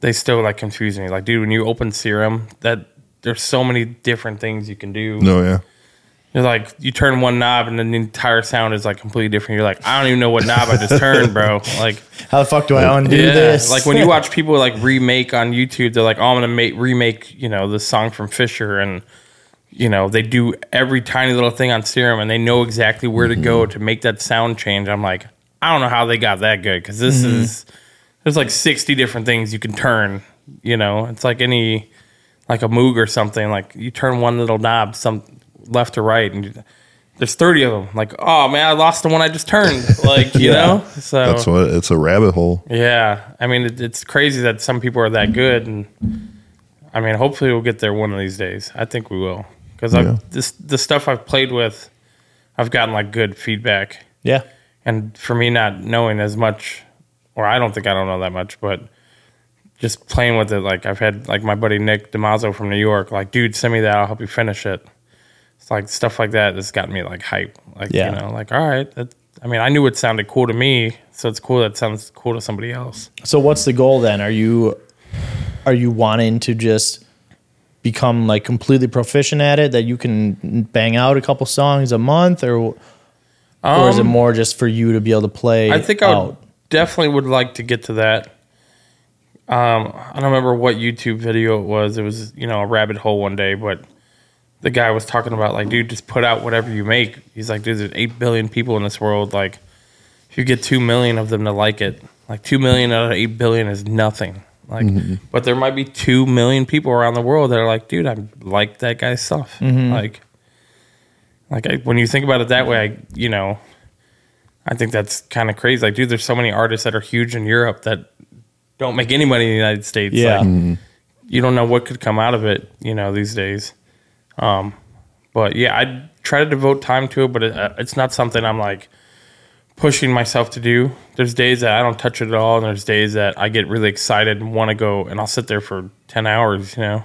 C: They still like confuse me. Like, dude, when you open Serum, that there's so many different things you can do.
D: No, yeah.
C: You're like, you turn one knob and then the entire sound is like completely different. You're like, I don't even know what knob I just turned, bro. *laughs* Like,
A: How the fuck do I undo
C: yeah,
A: this?
C: like when you watch people like remake on YouTube, they're like, oh, I'm gonna make remake, you know, the song from Fisher, and you know, they do every tiny little thing on Serum, and they know exactly where to go mm-hmm. to make that sound change. I'm like, I don't know how they got that good because this mm-hmm. is there's like 60 different things you can turn. You know, it's like any like a Moog or something. Like you turn one little knob, some left to right, and there's 30 of them. Like, oh man, I lost the one I just turned. *laughs* Like, you
A: Yeah.
C: know, so
D: That's what it's a rabbit hole.
C: yeah, I mean it, it's crazy that some people are that good, and I mean hopefully we'll get there one of these days. I think we will because
D: Yeah.
C: I've this the stuff I've played with, I've gotten like good feedback,
A: yeah.
C: and for me not knowing as much, or I don't think I don't know that much, but just playing with it, like I've had like my buddy Nick Damaso from New York, like dude, send me that, I'll help you finish it. It's like stuff like that that's gotten me like hype, like
A: Yeah.
C: you know, like all right, that, I mean I knew it sounded cool to me, so it's cool that it sounds cool to somebody else.
A: So what's the goal then? Are you are you wanting to just become like completely proficient at it that you can bang out a couple songs a month or or is it more just for you to be able to play
C: Um, I think I would, definitely would like to get to that. Um, I don't remember what YouTube video it was. It was you know a rabbit hole one day, but the guy was talking about like, dude, just put out whatever you make. He's like, dude, there's eight billion people in this world. Like, if you get two million of them to like it, like two million out of eight billion is nothing. Like, mm-hmm. but there might be two million people around the world that are like, dude, I like that guy's stuff. Mm-hmm. Like, like I, when you think about it that way, I, you know, I think that's kind of crazy. Like, dude, there's so many artists that are huge in Europe that don't make any money in the United States.
A: Yeah.
C: Like, you don't know what could come out of it, you know, these days. Um, but yeah, I try to devote time to it, but it, uh, it's not something I'm like pushing myself to do. There's days that I don't touch it at all, and there's days that I get really excited and want to go, and I'll sit there for ten hours. You know,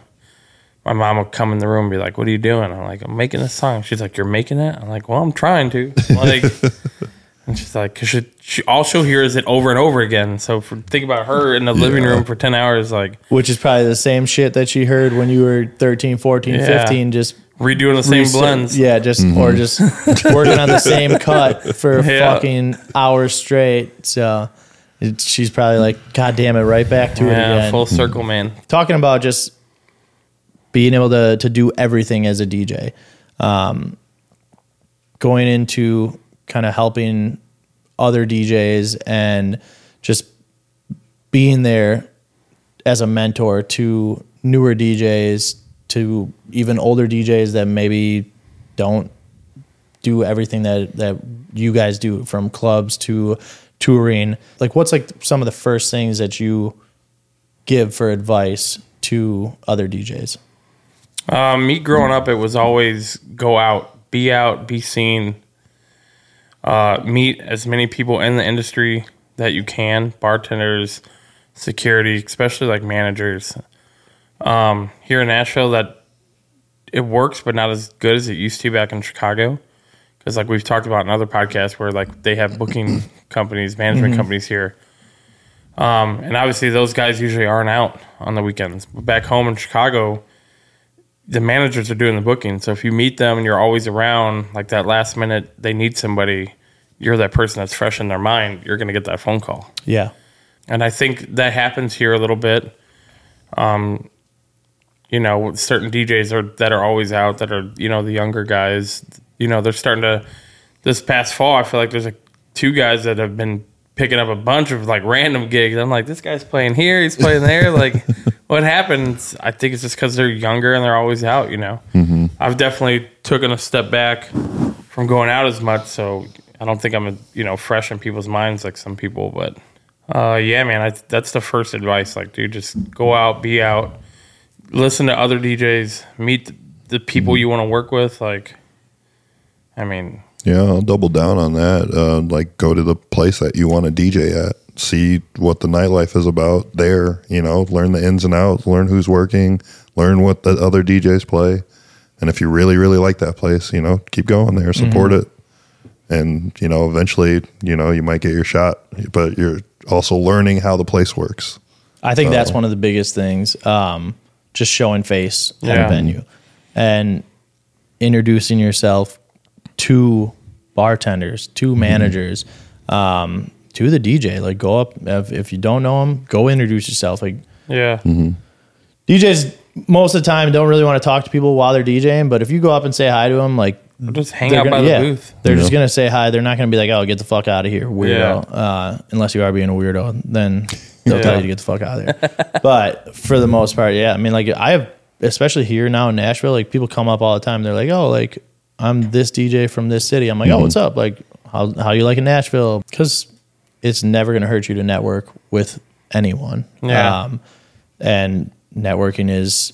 C: my mom will come in the room and be like, "What are you doing?" I'm like, "I'm making a song." She's like, "You're making it?" I'm like, "Well, I'm trying to." Like, *laughs* and she's like, "Cause she, she all she'll hear is it over and over again." So for, think about her in the living room for ten hours, like
A: Which is probably the same shit that she heard when you were 13, 14,
C: Yeah.
A: 15, just
C: redoing the same
A: reset-
C: blends.
A: Yeah, just or just working on the same cut for *laughs*
C: Yeah.
A: fucking hours straight. So it, she's probably like, God damn it, right back to it
C: Yeah,
A: again.
C: full circle, man.
A: Talking about just being able to to do everything as a DJ. Um, going into kind of helping other DJs and just being there as a mentor to newer DJs, to even older DJs that maybe don't do everything that that you guys do from clubs to touring. Like what's like some of the first things that you give for advice to other DJs?
C: Um, me growing up, it was always go out, be out, be seen, uh, meet as many people in the industry that you can, bartenders, security, especially like managers. Um, here in Nashville, that it works, but not as good as it used to back in Chicago. Because like we've talked about in other podcasts, where like they have booking *coughs* companies, management companies here. Um, and obviously those guys usually aren't out on the weekends. But back home in Chicago, the managers are doing the booking. So if you meet them and you're always around, like that last minute they need somebody, you're that person that's fresh in their mind. You're going to get that phone call,
A: Yeah.
C: and I think that happens here a little bit. Um, you know, certain DJs are that are always out that are you know the younger guys. You know, they're starting to. This past fall, I feel like there's like two guys that have been picking up a bunch of like random gigs. I'm like, this guy's playing here, he's playing there. *laughs* like, what happens? I think it's just because they're younger and they're always out. You know, I've definitely taken a step back from going out as much, so I don't think I'm you know fresh in people's minds like some people. But uh, yeah, man, I, that's the first advice. Like, dude, just go out, be out, listen to other DJs, meet the people you want to work with. Like, I mean,
D: Yeah, I'll double down on that. Uh, like, go to the place that you want to DJ at. See what the nightlife is about there. You know, learn the ins and outs. Learn who's working. Learn what the other DJs play. And if you really, really like that place, you know, keep going there. Support it. And you know, eventually, you know, you might get your shot. But you're also learning how the place works.
A: I think that's one of the biggest things. Um, just showing face at
C: Yeah.
A: a venue and introducing yourself to bartenders, to managers, um, to the DJ. Like, go up if, if you don't know them, go introduce yourself. Like,
C: yeah,
A: DJs most of the time don't really want to talk to people while they're DJing, but if you go up and say hi to them, like
C: just hang
A: they're
C: out
A: gonna-
C: by the
A: yeah,
C: booth.
A: They're just gonna say hi. They're not gonna be like, "Oh, get the fuck out of here, weirdo."
C: Yeah.
A: Uh, unless you are being a weirdo, then they'll
C: Yeah.
A: tell you to get the fuck out of there. *laughs* but for the most part, yeah. I mean, like I have, especially here now in Nashville, like people come up all the time. They're like, "Oh, like I'm this DJ from this city." I'm like, "Oh, what's up? Like, how how you like in Nashville?" Because it's never gonna hurt you to network with anyone.
C: Yeah.
A: Um, and networking is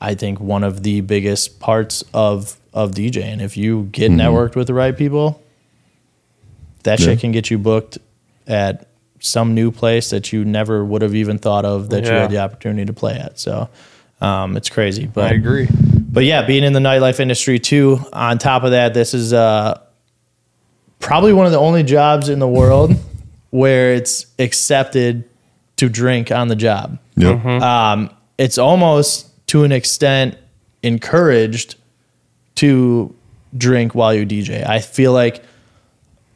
A: I think one of the biggest parts of of DJing. If you get networked with the right people, that
D: Yeah.
A: shit can get you booked at some new place that you never would have even thought of that you had the opportunity to play at. So um, it's crazy, but
C: I agree.
A: But yeah, being in the nightlife industry too. On top of that, this is uh, probably one of the only jobs in the world *laughs* where it's accepted to drink on the job.
D: Yep.
A: Um, it's almost to an extent encouraged to drink while you DJ. I feel like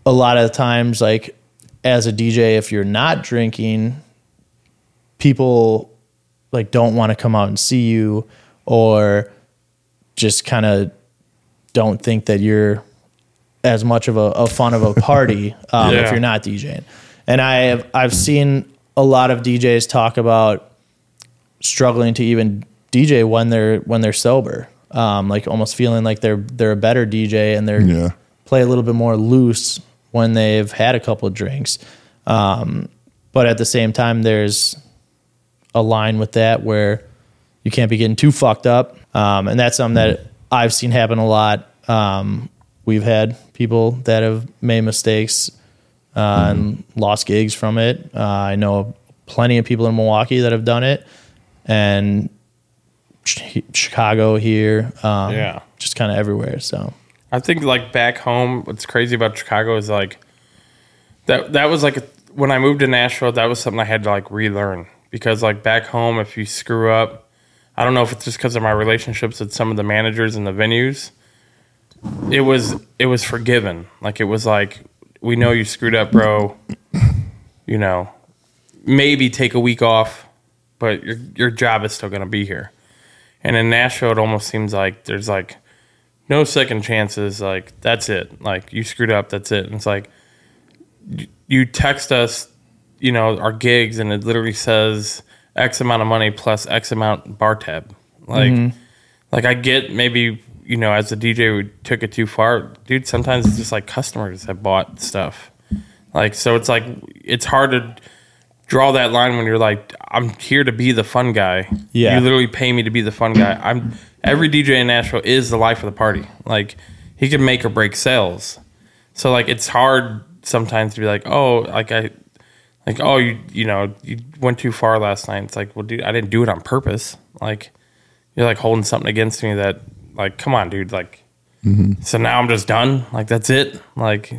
A: a lot of the times, like as a DJ, if you're not drinking, people like don't want to come out and see you or just kind of don't think that you're as much of a, a fun of a party *laughs* um, if you're not DJing. And I have I've seen a lot of DJs talk about struggling to even DJ when they're when they're sober, um, like almost feeling like they're they're a better DJ and they're
D: Yeah.
A: play a little bit more loose when they've had a couple of drinks. Um, but at the same time, there's a line with that where you can't be getting too fucked up. Um, and that's something that I've seen happen a lot. Um, we've had people that have made mistakes uh, and lost gigs from it. Uh, I know plenty of people in Milwaukee that have done it, and Ch- Chicago here, um,
C: Yeah.
A: just kind of everywhere. So
C: I think like back home, what's crazy about Chicago is like that. That was like a, when I moved to Nashville. That was something I had to like relearn because like back home, if you screw up, I don't know if it's just because of my relationships with some of the managers and the venues. It was it was forgiven. Like it was like we know you screwed up, bro. You know, maybe take a week off, but your your job is still gonna be here. And in Nashville, it almost seems like there's like no second chances. Like that's it. Like you screwed up. That's it. And it's like you text us, you know, our gigs, and it literally says X amount of money plus X amount bar tab. Like, mm-hmm. like I get maybe you know as a DJ we took it too far, dude. Sometimes it's just like customers have bought stuff. Like so, it's like it's hard to draw that line when you're like, I'm here to be the fun guy.
A: Yeah.
C: You literally pay me to be the fun guy. I'm every DJ in Nashville is the life of the party. Like he can make or break sales. So like it's hard sometimes to be like, oh, like I like, oh, you you know, you went too far last night. It's like, well, dude, I didn't do it on purpose. Like you're like holding something against me that like, come on, dude, like mm-hmm. so now I'm just done. Like that's it. Like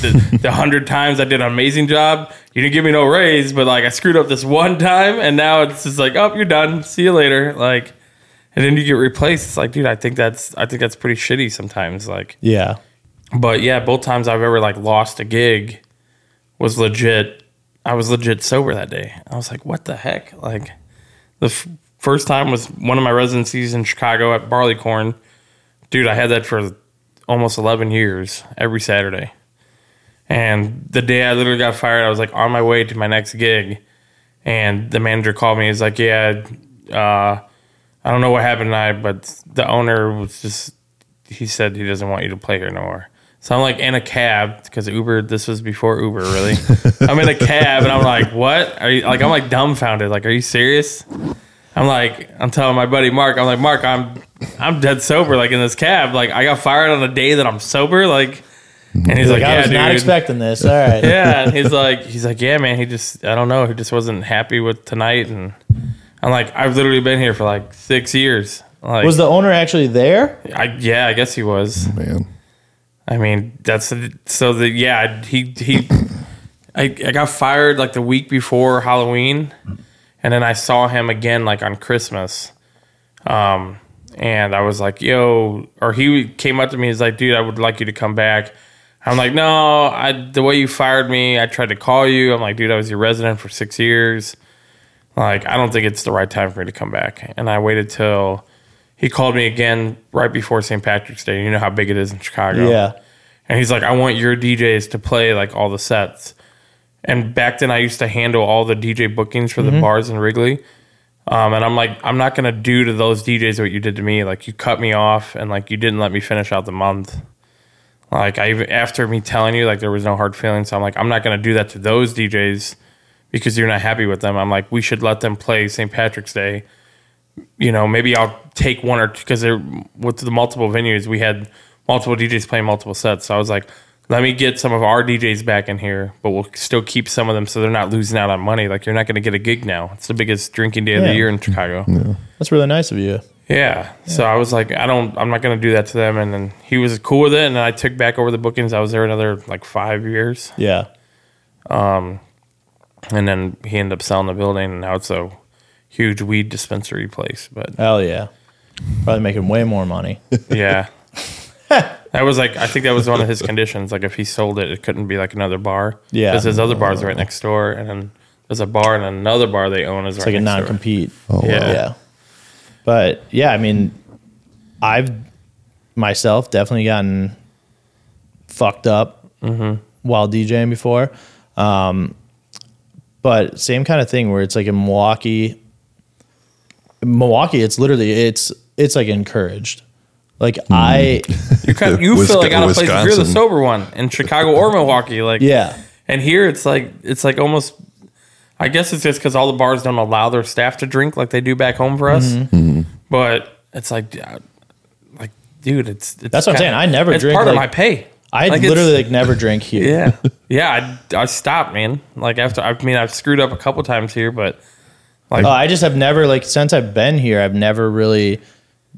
C: the, the hundred *laughs* times I did an amazing job, you didn't give me no raise, but like I screwed up this one time, and now it's just like, oh, you're done. See you later. Like, and then you get replaced. It's like, dude, I think that's I think that's pretty shitty sometimes. Like,
A: yeah,
C: but yeah, both times I've ever like lost a gig was legit. I was legit sober that day. I was like, what the heck? Like, the f- first time was one of my residencies in Chicago at Barleycorn. Dude, I had that for almost 11 years every Saturday. And the day I literally got fired, I was like on my way to my next gig. And the manager called me. He's like, yeah, uh, I don't know what happened tonight, but the owner was just, he said he doesn't want you to play here no more. So I'm like in a cab because Uber, this was before Uber, really. *laughs* I'm in a cab and I'm like, what? Are you like, I'm like dumbfounded. Like, are you serious? I'm like, I'm telling my buddy Mark, I'm like, Mark, I'm, I'm dead sober. Like in this cab, like I got fired on a day that I'm sober. Like, and he's like,
A: like, I
C: yeah,
A: was
C: dude.
A: not expecting this. All right, *laughs*
C: yeah, and he's like, he's like, yeah, man. He just, I don't know. He just wasn't happy with tonight, and I'm like, I've literally been here for like six years. Like,
A: was the owner actually there?
C: I, yeah, I guess he was.
D: Man.
C: I mean, that's so the yeah he he I, I got fired like the week before Halloween, and then I saw him again like on Christmas, um, and I was like, yo, or he came up to me, he's like, dude, I would like you to come back. I'm like, no, I the way you fired me, I tried to call you. I'm like, dude, I was your resident for six years. Like, I don't think it's the right time for me to come back. And I waited till he called me again right before St. Patrick's Day. You know how big it is in Chicago.
A: Yeah,
C: And he's like, I want your DJs to play like all the sets. And back then, I used to handle all the DJ bookings for the bars in Wrigley. Um, and I'm like, I'm not gonna do to those DJs what you did to me. Like you cut me off, and like you didn't let me finish out the month. Like I even after me telling you like there was no hard feelings, I'm like, I'm not gonna do that to those DJs because you're not happy with them. I'm like, we should let them play St. Patrick's Day. You know, maybe I'll take one or two because they're with the multiple venues. We had multiple DJs playing multiple sets. So I was like, let me get some of our DJs back in here, but we'll still keep some of them so they're not losing out on money. Like you're not going to get a gig now. It's the biggest drinking day of
A: Yeah.
C: the year in Chicago.
A: that's really nice of you.
C: Yeah. So I was like, I don't, I'm not going to do that to them. And then he was cool with it. And then I took back over the bookings. I was there another like five years.
A: Yeah, Um,
C: And then he ended up selling the building. And now it's a huge weed dispensary place. But
A: hell yeah, probably making way more money. *laughs*
C: yeah. *laughs* that was like, I think that was one of his conditions. Like if he sold it, it couldn't be like another bar.
A: Yeah.
C: Because his other bar's right next door. And then there's a bar and another bar they own is
A: It's
C: right
A: like a
C: next door.
A: non-compete.
D: Oh,
C: Yeah.
A: Yeah. But yeah, I mean, I've myself definitely gotten fucked up while DJing before. Um, but same kind of thing where it's like in Milwaukee. Milwaukee, it's literally it's it's like encouraged. Like I *laughs*
C: You kind of, you
D: Wisco-
C: feel like out of place if you're the
D: Wisconsin.
C: sober one in Chicago or Milwaukee. Like
A: yeah.
C: And here it's like it's like almost. I guess it's just because all the bars don't allow their staff to drink like they do back home for us.
A: Mm-hmm.
C: But it's like, uh, like, dude, it's, it's
A: That's what I'm saying. I never
C: it's
A: drink,
C: part of
A: like-
C: my pay.
A: I
C: Like, it's-
A: literally like never drink here.
C: yeah, *laughs* yeah. I, I stopped, man. Like after I mean I've screwed up a couple times here, but like
A: Oh, I just have never like since I've been here, I've never really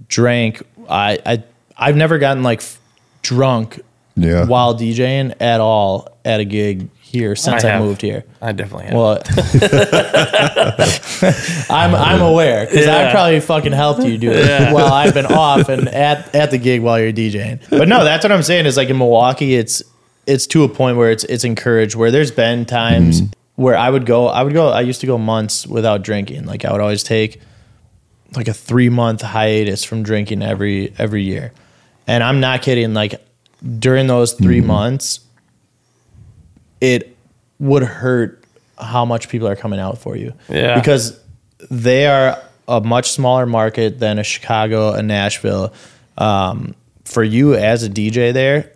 A: drank. I I I've never gotten like f- drunk
D: Yeah.
A: while DJing at all at a gig here since I,
C: have.
A: moved here.
C: I definitely have.
A: Well, *laughs* I'm I'm aware because I probably fucking helped you do it *laughs* while I've been off and at at the gig while you're DJing. But no, that's what I'm saying is like in Milwaukee, it's it's to a point where it's it's encouraged. Where there's been times mm-hmm. Where I would go, I would go, I used to go months without drinking. Like I would always take like a three month hiatus from drinking every every year, and I'm not kidding. Like during those 3 months, it would hurt how much people are coming out for you.
C: Yeah.
A: Because they are a much smaller market than a Chicago, a Nashville. Um, for you as a DJ there,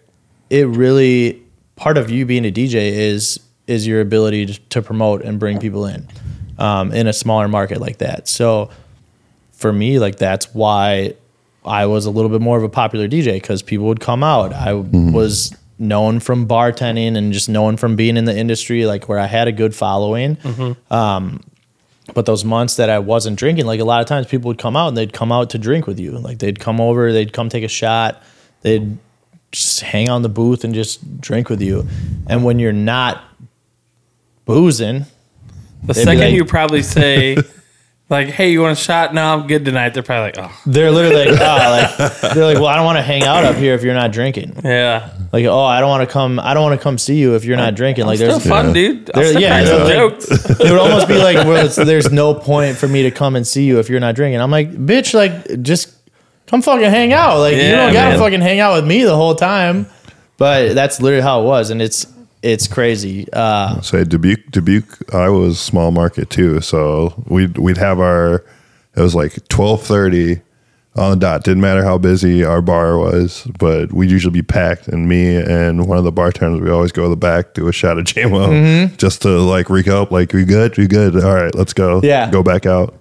A: it really part of you being a DJ is is your ability to, to promote and bring people in um, in a smaller market like that. So for me, like that's why I was a little bit more of a popular DJ because people would come out. I was known from bartending and just known from being in the industry, like where I had a good following. Um, but those months that I wasn't drinking, like a lot of times people would come out and they'd come out to drink with you. Like they'd come over, they'd come take a shot, they'd just hang on the booth and just drink with you. And when you're not boozing,
C: the
A: they'd be
C: second
A: like-
C: you probably say, *laughs* like, "Hey, you want a shot?" No, I'm good tonight. They're probably like, "Oh,
A: they're literally like, oh, like *laughs* they're like, well, I don't want to hang out up here if you're not drinking.
C: yeah."
A: Like, oh, I don't want to come. I don't want to come see you if you're not drinking. Like,
C: Still
A: there's
C: fun,
D: Yeah.
C: dude. I'll
A: There-
C: still
A: yeah,
C: crack some
A: yeah.
C: jokes.
A: it would almost be like, well, it's, there's no point for me to come and see you if you're not drinking. I'm like, bitch, like, just come fucking hang out. Like, you
C: Yeah,
A: don't gotta
C: man.
A: fucking hang out with me the whole time. But that's literally how it was, and it's it's crazy. Uh,
D: say Dubuque, Dubuque, Iowa was small market too. So we'd we'd have our it was like twelve thirty on the dot. Didn't matter how busy our bar was, but we'd usually be packed. And me and one of the bartenders, we always go to the back, do a shot of JMO
A: Mm-hmm.
D: just to like recap. Like we good, we good. All right, let's go.
A: Yeah.
D: go back out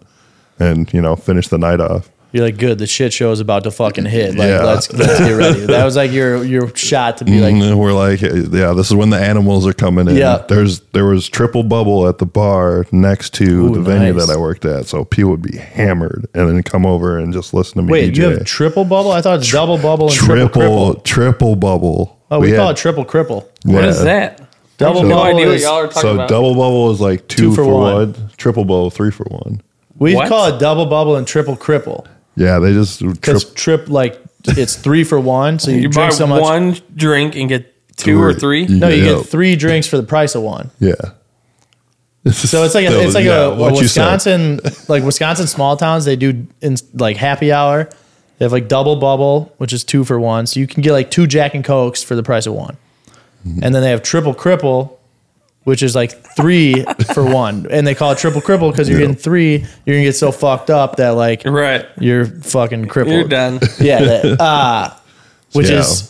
D: and you know finish the night off.
A: You're like, good. The shit show is about to fucking hit. Like,
D: Yeah.
A: let's let's get ready. *laughs* That was like your your shot to be like,
D: And we're like, yeah, this is when the animals are coming in.
A: Yeah.
D: There's there was triple bubble at the bar next to
A: Ooh,
D: the venue that I worked at, so people would be hammered and then come over and just listen to me.
A: wait,
D: DJ.
A: you have triple bubble? I thought it's double bubble and triple,
D: triple triple bubble.
A: Oh, we, call
D: had-
A: it triple cripple.
C: What
D: yeah.
C: is that?
A: Double
C: I have no
A: bubble
C: idea what
A: is-
C: y'all are talking
D: So
C: about.
D: double bubble is like two,
A: Two for
D: for,
A: one.
D: one. Triple bubble three for one.
A: We call it double bubble and triple cripple.
D: Yeah, they just
A: Because
D: trip
A: trip like it's three for one, so *laughs* you,
C: you buy
A: drink so much.
C: one drink and get two or three.
A: no, you
D: Yeah.
A: get three drinks for the price of one.
D: Yeah.
A: So it's like a, *laughs* it's like a, a
D: what you said.
A: Wisconsin *laughs* like Wisconsin small towns. They do in like happy hour. They have like double bubble, which is two for one. So you can get like two Jack and Cokes for the price of one.
D: Mm-hmm.
A: And then they have triple cripple, which is like three *laughs* for one. And they call it triple cripple because you're
D: Yeah.
A: getting three. You're gonna get so fucked up that like
C: Right.
A: you're fucking crippled.
C: You're done. *laughs*
A: Yeah, that, uh, *laughs* which
D: Yeah.
A: is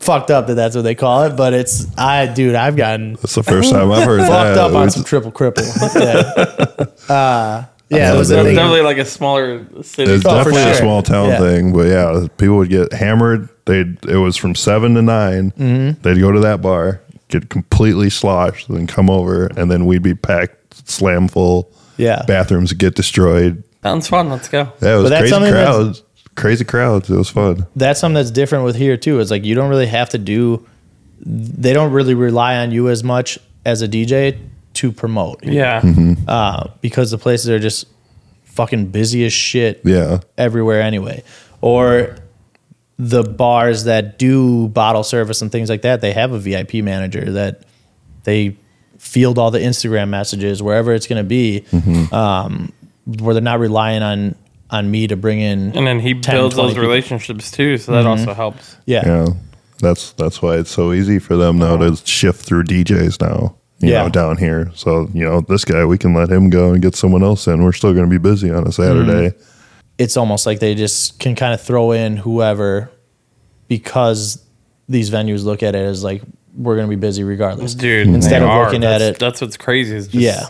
A: fucked up that that's what they call it. But it's I, dude, I've gotten
D: That's the first time I've heard
A: fucked
D: that.
A: up on some triple cripple. Yeah, uh, yeah, it was a
D: That's
C: It's
A: thing.
C: definitely like a smaller city.
D: It's
A: Oh, for
D: definitely a small town
A: Yeah.
D: thing, but yeah, people would get hammered. They would it was from seven to 9 they
A: Mm-hmm.
D: They'd go to that bar, get completely sloshed, then come over, and then we'd be packed, slam full.
A: Yeah.
D: bathrooms get destroyed.
C: Sounds fun. Let's go.
D: Yeah, it was
A: that's
D: crazy crowds. Crazy crowds. It was fun.
A: That's something that's different with here too. It's like you don't really have to do. They don't really rely on you as much as a DJ to promote.
C: Yeah.
A: uh, because the places are just fucking busy as shit.
D: Yeah,
A: everywhere anyway. Or the bars that do bottle service and things like that, they have a VIP manager that they field all the Instagram messages wherever it's going to be, mm-hmm. um, where they're not relying on on me to bring in.
C: And then he
A: 10,
C: builds those
A: people.
C: relationships too, so that mm-hmm. also helps.
A: Yeah.
D: Yeah, that's that's why it's so easy for them now to shift through DJs now. You
A: Yeah.
D: know, down here. So you know, this guy, we can let him go and get someone else in. We're still going to be busy on a Saturday. Mm-hmm.
A: It's almost like they just can kind of throw in whoever because these venues look at it as like we're going to be busy regardless.
C: Dude,
A: Instead
C: they
A: of
C: are.
A: looking at it-
C: That's what's crazy. Is just,
A: Yeah.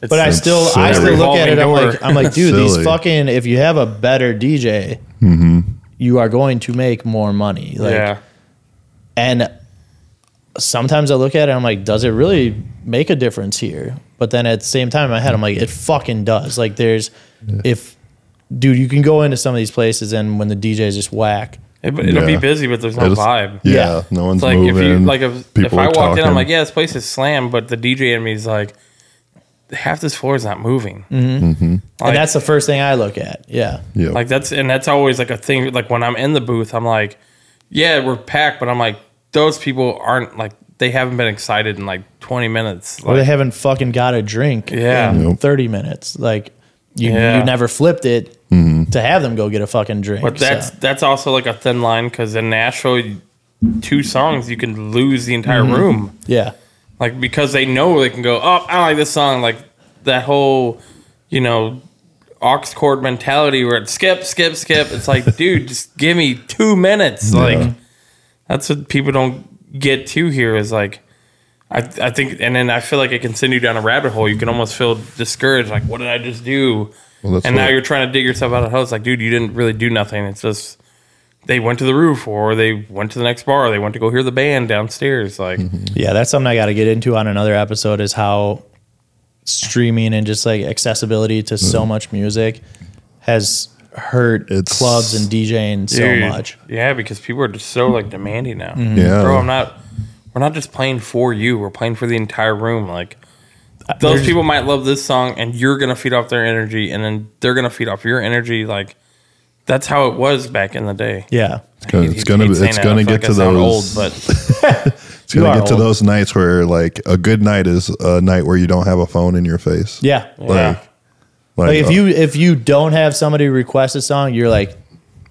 A: But I
C: it's
A: still, I still look at it. I'm like. I'm like, *laughs* dude, these fucking. If you have a better DJ,
C: Mm-hmm.
A: you are going to make more money. Like,
C: yeah.
A: And sometimes I look at it, I'm like, does it really make a difference here? But then at the same time in my head, I'm like, it fucking does. Like, there's, if, dude, you can go into some of these places and when the DJ's just whack,
C: It, it'll be busy, but there's no
D: It's-
C: vibe.
D: Yeah,
A: Yeah.
D: no one's
C: It's like
D: moving.
C: if you like if, if I
D: are
C: walked in, I'm like, yeah, this place is slammed, but the DJ in me is like, half this floor is not moving.
D: Mm-hmm.
A: and that's the first thing I look at. Yeah.
D: yeah,
C: Like that's and that's always like a thing. Like when I'm in the booth, I'm like, yeah, we're packed, but I'm like, those people aren't like they haven't been excited in like 20 minutes.
A: Or they haven't fucking got a drink
C: Yeah.
A: in
D: Nope.
A: 30 minutes. Like, you,
C: Yeah.
A: you never flipped it
D: Mm-hmm.
A: to have them go get a fucking drink.
C: but that's
A: So,
C: that's also like a thin line because in Nashville, two songs you can lose the entire
A: Mm-hmm.
C: room.
A: yeah.
C: like because they know they can go oh i like this song like that whole you know aux chord mentality where it's skip skip skip it's like *laughs* dude just give me two minutes like that's what people don't get to here is like I, I think and then I feel like it can send you down a rabbit hole. You can almost feel discouraged, like what did I just do?
D: Well, that's
C: and now you're trying to dig yourself out of the hole. It's like, dude, you didn't really do nothing. It's just they went to the roof or they went to the next bar. They went to go hear the band downstairs. Like mm-hmm.
A: Yeah, that's something I got to get into on another episode is how streaming and just like accessibility to so mm-hmm. much music has hurt
D: It's-
A: clubs and DJing so
C: Dude,
A: much.
C: Yeah, because people are just so like demanding now. Mm-hmm.
D: Yeah.
C: Bro, I'm not we're not just playing for you, we're playing for the entire room. Like those
A: there's-
C: people might love this song and you're gonna feed off their energy and then they're gonna feed off your energy. Like that's how it was back in the day.
A: Yeah.
D: gonna- it's gonna-
C: hate
D: it's
C: that.
D: gonna get
C: like
D: to those-
C: old, but *laughs*
D: It's gonna
A: You are
D: get to those nights where like a good night is a night where you don't have a phone in your face.
A: Yeah.
C: yeah.
D: Like,
A: Like if
D: uh,
A: you if you don't have somebody request a song, you're like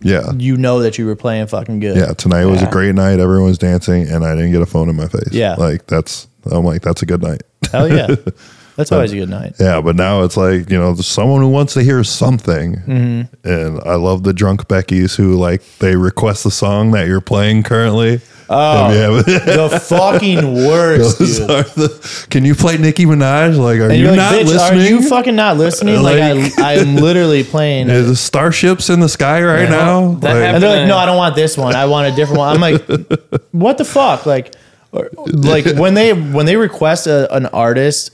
D: yeah,
A: you know that you were playing fucking good.
D: yeah, tonight was a great night. Everyone was dancing, and I didn't get a phone in my face.
A: Yeah.
D: like that's I'm like that's a good night.
A: Hell yeah. *laughs* That's always a good night.
D: Yeah, but now it's like you know, there's someone who wants to hear something,
A: Mm-hmm.
D: and I love the drunk Beckies who like they request the song that you're playing currently. Oh, *laughs*
A: The fucking *laughs* worst,
D: Those
A: dude.
D: are the, can you play Nicki Minaj? Like, are
A: And
D: you
A: like,
D: not
A: bitch,
D: listening?
A: are you fucking not listening? Like,
D: Like-
A: I, I'm literally playing.
D: Is the starships in the sky right now?
C: that
D: Like,
A: And they're like, no, I don't want this one. I want a different one. I'm like, what the fuck? Like, or- *laughs* like when they when they request a, an artist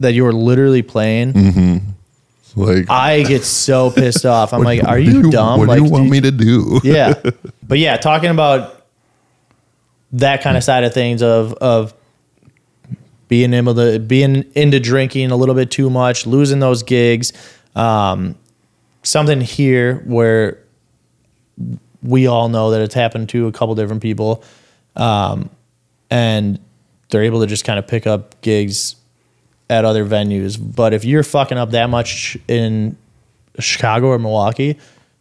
A: that you're literally playing,
D: Mm-hmm. like,
A: I get so pissed off. I'm like, are
D: do
A: you, dumb?
D: What
A: like,
D: do you want
A: do-
D: me to do? *laughs*
A: yeah, *laughs* but yeah, talking about that kind of side of things of of being able to being into drinking a little bit too much, losing those gigs. Um, something here where we all know that it's happened to a couple different people, um, and they're able to just kind of pick up gigs at other venues. But if you're fucking up that much in Chicago or Milwaukee,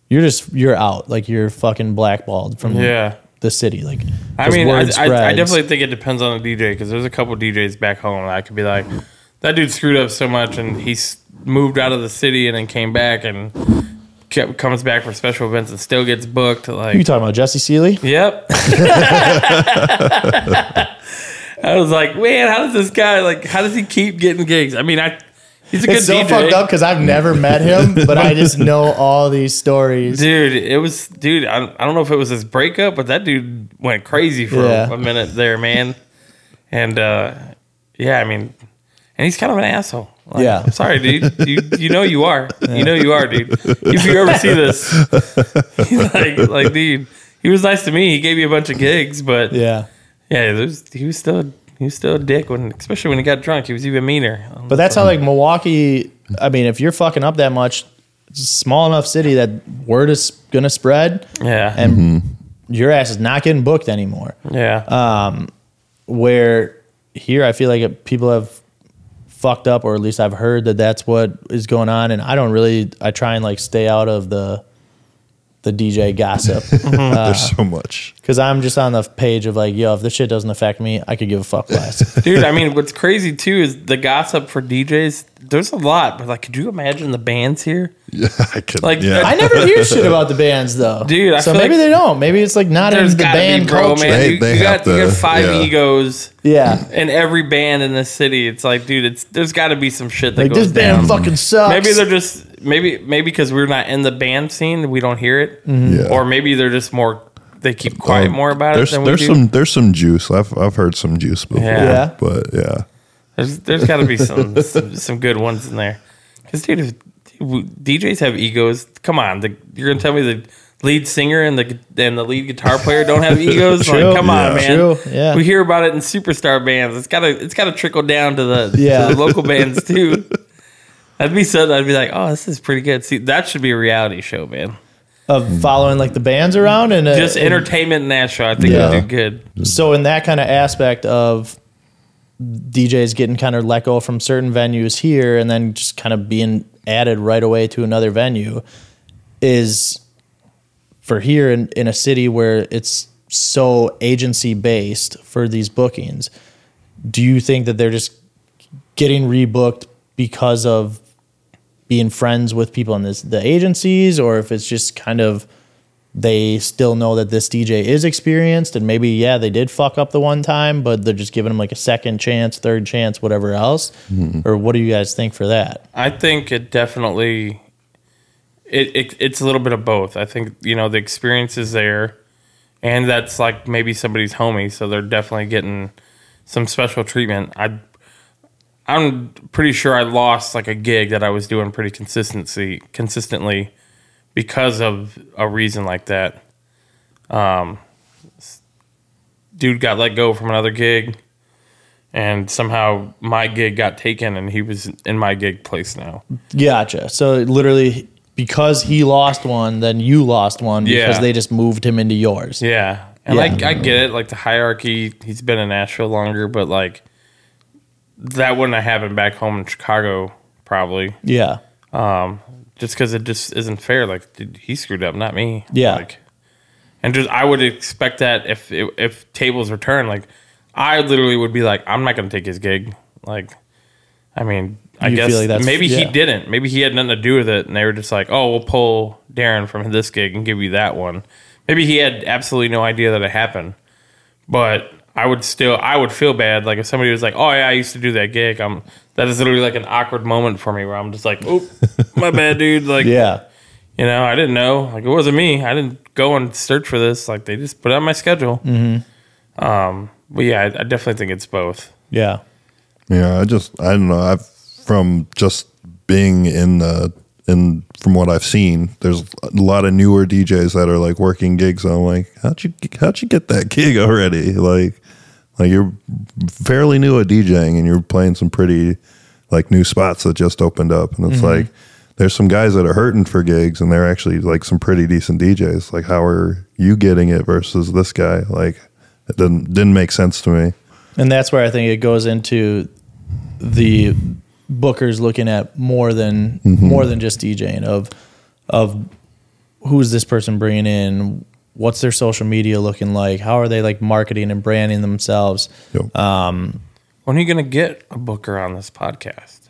A: you're just you're out. Like you're fucking blackballed from
C: Yeah.
A: the city. Like
C: I mean, I, I, I definitely think it depends on the DJ because there's a couple DJs back home that I could be like, that dude screwed up so much and he's moved out of the city and then came back and kept, comes back for special events and still gets booked. Like you
A: talking about Jesse Seeley?
C: yep. *laughs* I was like, man, how does this guy like? How does he keep getting gigs? I mean, I he's a good dude.
A: It's so
C: DJ.
A: fucked up because I've never met him, but I just *laughs* know all these stories.
C: Dude, it was dude. I, I don't know if it was his breakup, but that dude went crazy for
A: Yeah.
C: a minute there, man. And uh, yeah, I mean, and he's kind of an asshole. Like,
A: Yeah.
C: I'm *laughs* sorry, dude. You you know you are. You know you are, dude. If you ever see this, he's *laughs* like like dude, he was nice to me. He gave me a bunch of gigs, but yeah,
A: Yeah.
C: there's, he was still he was still a dick when, especially when he got drunk. He was even meaner.
A: But that's how like Milwaukee. I mean, if you're fucking up that much, it's a small enough city that word is gonna spread,
C: yeah,
A: and your ass is not getting booked anymore.
C: yeah.
A: Um, where here, I feel like people have fucked up, or at least I've heard that that's what is going on. And I don't really. I try and like stay out of the the DJ gossip *laughs* mm-hmm.
D: uh, There's so much.
A: because I'm just on the page of like, yo, if this shit doesn't affect me, I could give a fuck less. *laughs*
C: Dude, I mean, what's crazy too is the gossip for DJs. There's a lot, but like, could you imagine the bands here? *laughs*
D: Yeah, I could.
C: Like,
D: yeah.
A: I never hear shit about the bands though,
C: Dude, I
A: so maybe
C: like
A: they don't. Maybe it's like not in the band
C: be, bro,
A: culture.
C: man.
D: They-
C: you,
D: they
C: you got
D: have
C: you got five
D: yeah.
C: egos
A: Yeah,
C: in every band in the city. It's like, dude, it's there's got to be some shit that
A: like
C: goes
A: this band
C: down.
A: fucking sucks.
C: Maybe they're just maybe maybe because we're not in the band scene, we don't hear it,
A: Mm-hmm.
D: Yeah.
C: or maybe they're just more they keep quiet
D: Um,
C: more about it
D: there's,
C: than we
D: there's
C: do.
D: some there's some juice. I've I've heard some juice before.
C: Yeah.
A: Yeah.
D: But yeah.
C: There's there's got to be some, *laughs* some some good ones in there. Because dude, if DJs have egos, come on, the, you're gonna tell me the lead singer and the and the lead guitar player don't have *laughs* egos?
A: True.
C: Like, come on, man.
A: True, yeah.
C: We hear about it in superstar bands. It's gotta it's gotta trickle down to the,
A: Yeah.
C: to the local bands too. *laughs* That'd be something. I'd be like, oh, this is pretty good. See, that should be a reality show, man.
A: of following like the bands around and uh,
C: Just entertainment in that show. I think
D: Yeah.
C: would do good.
A: So in that kind of aspect of DJs getting kind of let go from certain venues here and then just kind of being added right away to another venue is for here in, in a city where it's so agency based for these bookings. Do you think that they're just getting rebooked because of being friends with people in this, the agencies or if it's just kind of they still know that this DJ is experienced and maybe yeah they did fuck up the one time but they're just giving him like a second chance third chance whatever else mm-hmm. or what do you guys think for that
C: I think it definitely it, it it's a little bit of both. I think you know the experience is there, and that's like maybe somebody's homie, so they're definitely getting some special treatment. I I'm pretty sure I lost like a gig that I was doing pretty consistency consistently because of a reason like that. Um, dude got let go from another gig and somehow my gig got taken and he was in my gig place now.
A: gotcha so literally because he lost one then you lost one because
C: Yeah.
A: they just moved him into yours
C: Yeah. And
A: Yeah.
C: like I get it, like the hierarchy, he's been in Nashville longer, but like that wouldn't have happened back home in Chicago probably.
A: yeah Um,
C: Just because it just isn't fair. Like dude, he screwed up, not me.
A: Yeah.
C: Like, and just I would expect that if if tables were turned, like I literally would be like, I'm not going to take his gig. Like, I mean, I
A: You
C: guess
A: like
C: maybe he didn't. Maybe he had nothing to do with it, and they were just like, "Oh, we'll pull Darren from this gig and give you that one." Maybe he had absolutely no idea that it happened, but I would still, I would feel bad. Like if somebody was like, "Oh yeah, I used to do that gig," I'm that is literally like an awkward moment for me where I'm just like, "Oh, *laughs* my bad, dude." Like,
A: yeah
C: you know, I didn't know. Like it wasn't me. I didn't go and search for this. Like they just put it on my schedule. Mm-hmm. Um, but yeah, I, I definitely think it's both.
A: yeah
D: Yeah, I just I don't know. I've from just being in the in from what I've seen, there's a lot of newer DJs that are like working gigs. I'm like, how'd you how'd you get that gig already? Like, like you're fairly new at DJing and you're playing some pretty like new spots that just opened up, and it's mm-hmm. like there's some guys that are hurting for gigs and they're actually like some pretty decent DJs. Like, how are you getting it versus this guy? Like, it didn't didn't make sense to me.
A: and that's where i think it goes into the bookers looking at more than mm-hmm. more than just DJing of of who's this person bringing in, what's their social media looking like, how are they like marketing and branding themselves.
D: Yo.
C: When are you gonna get a booker on this podcast?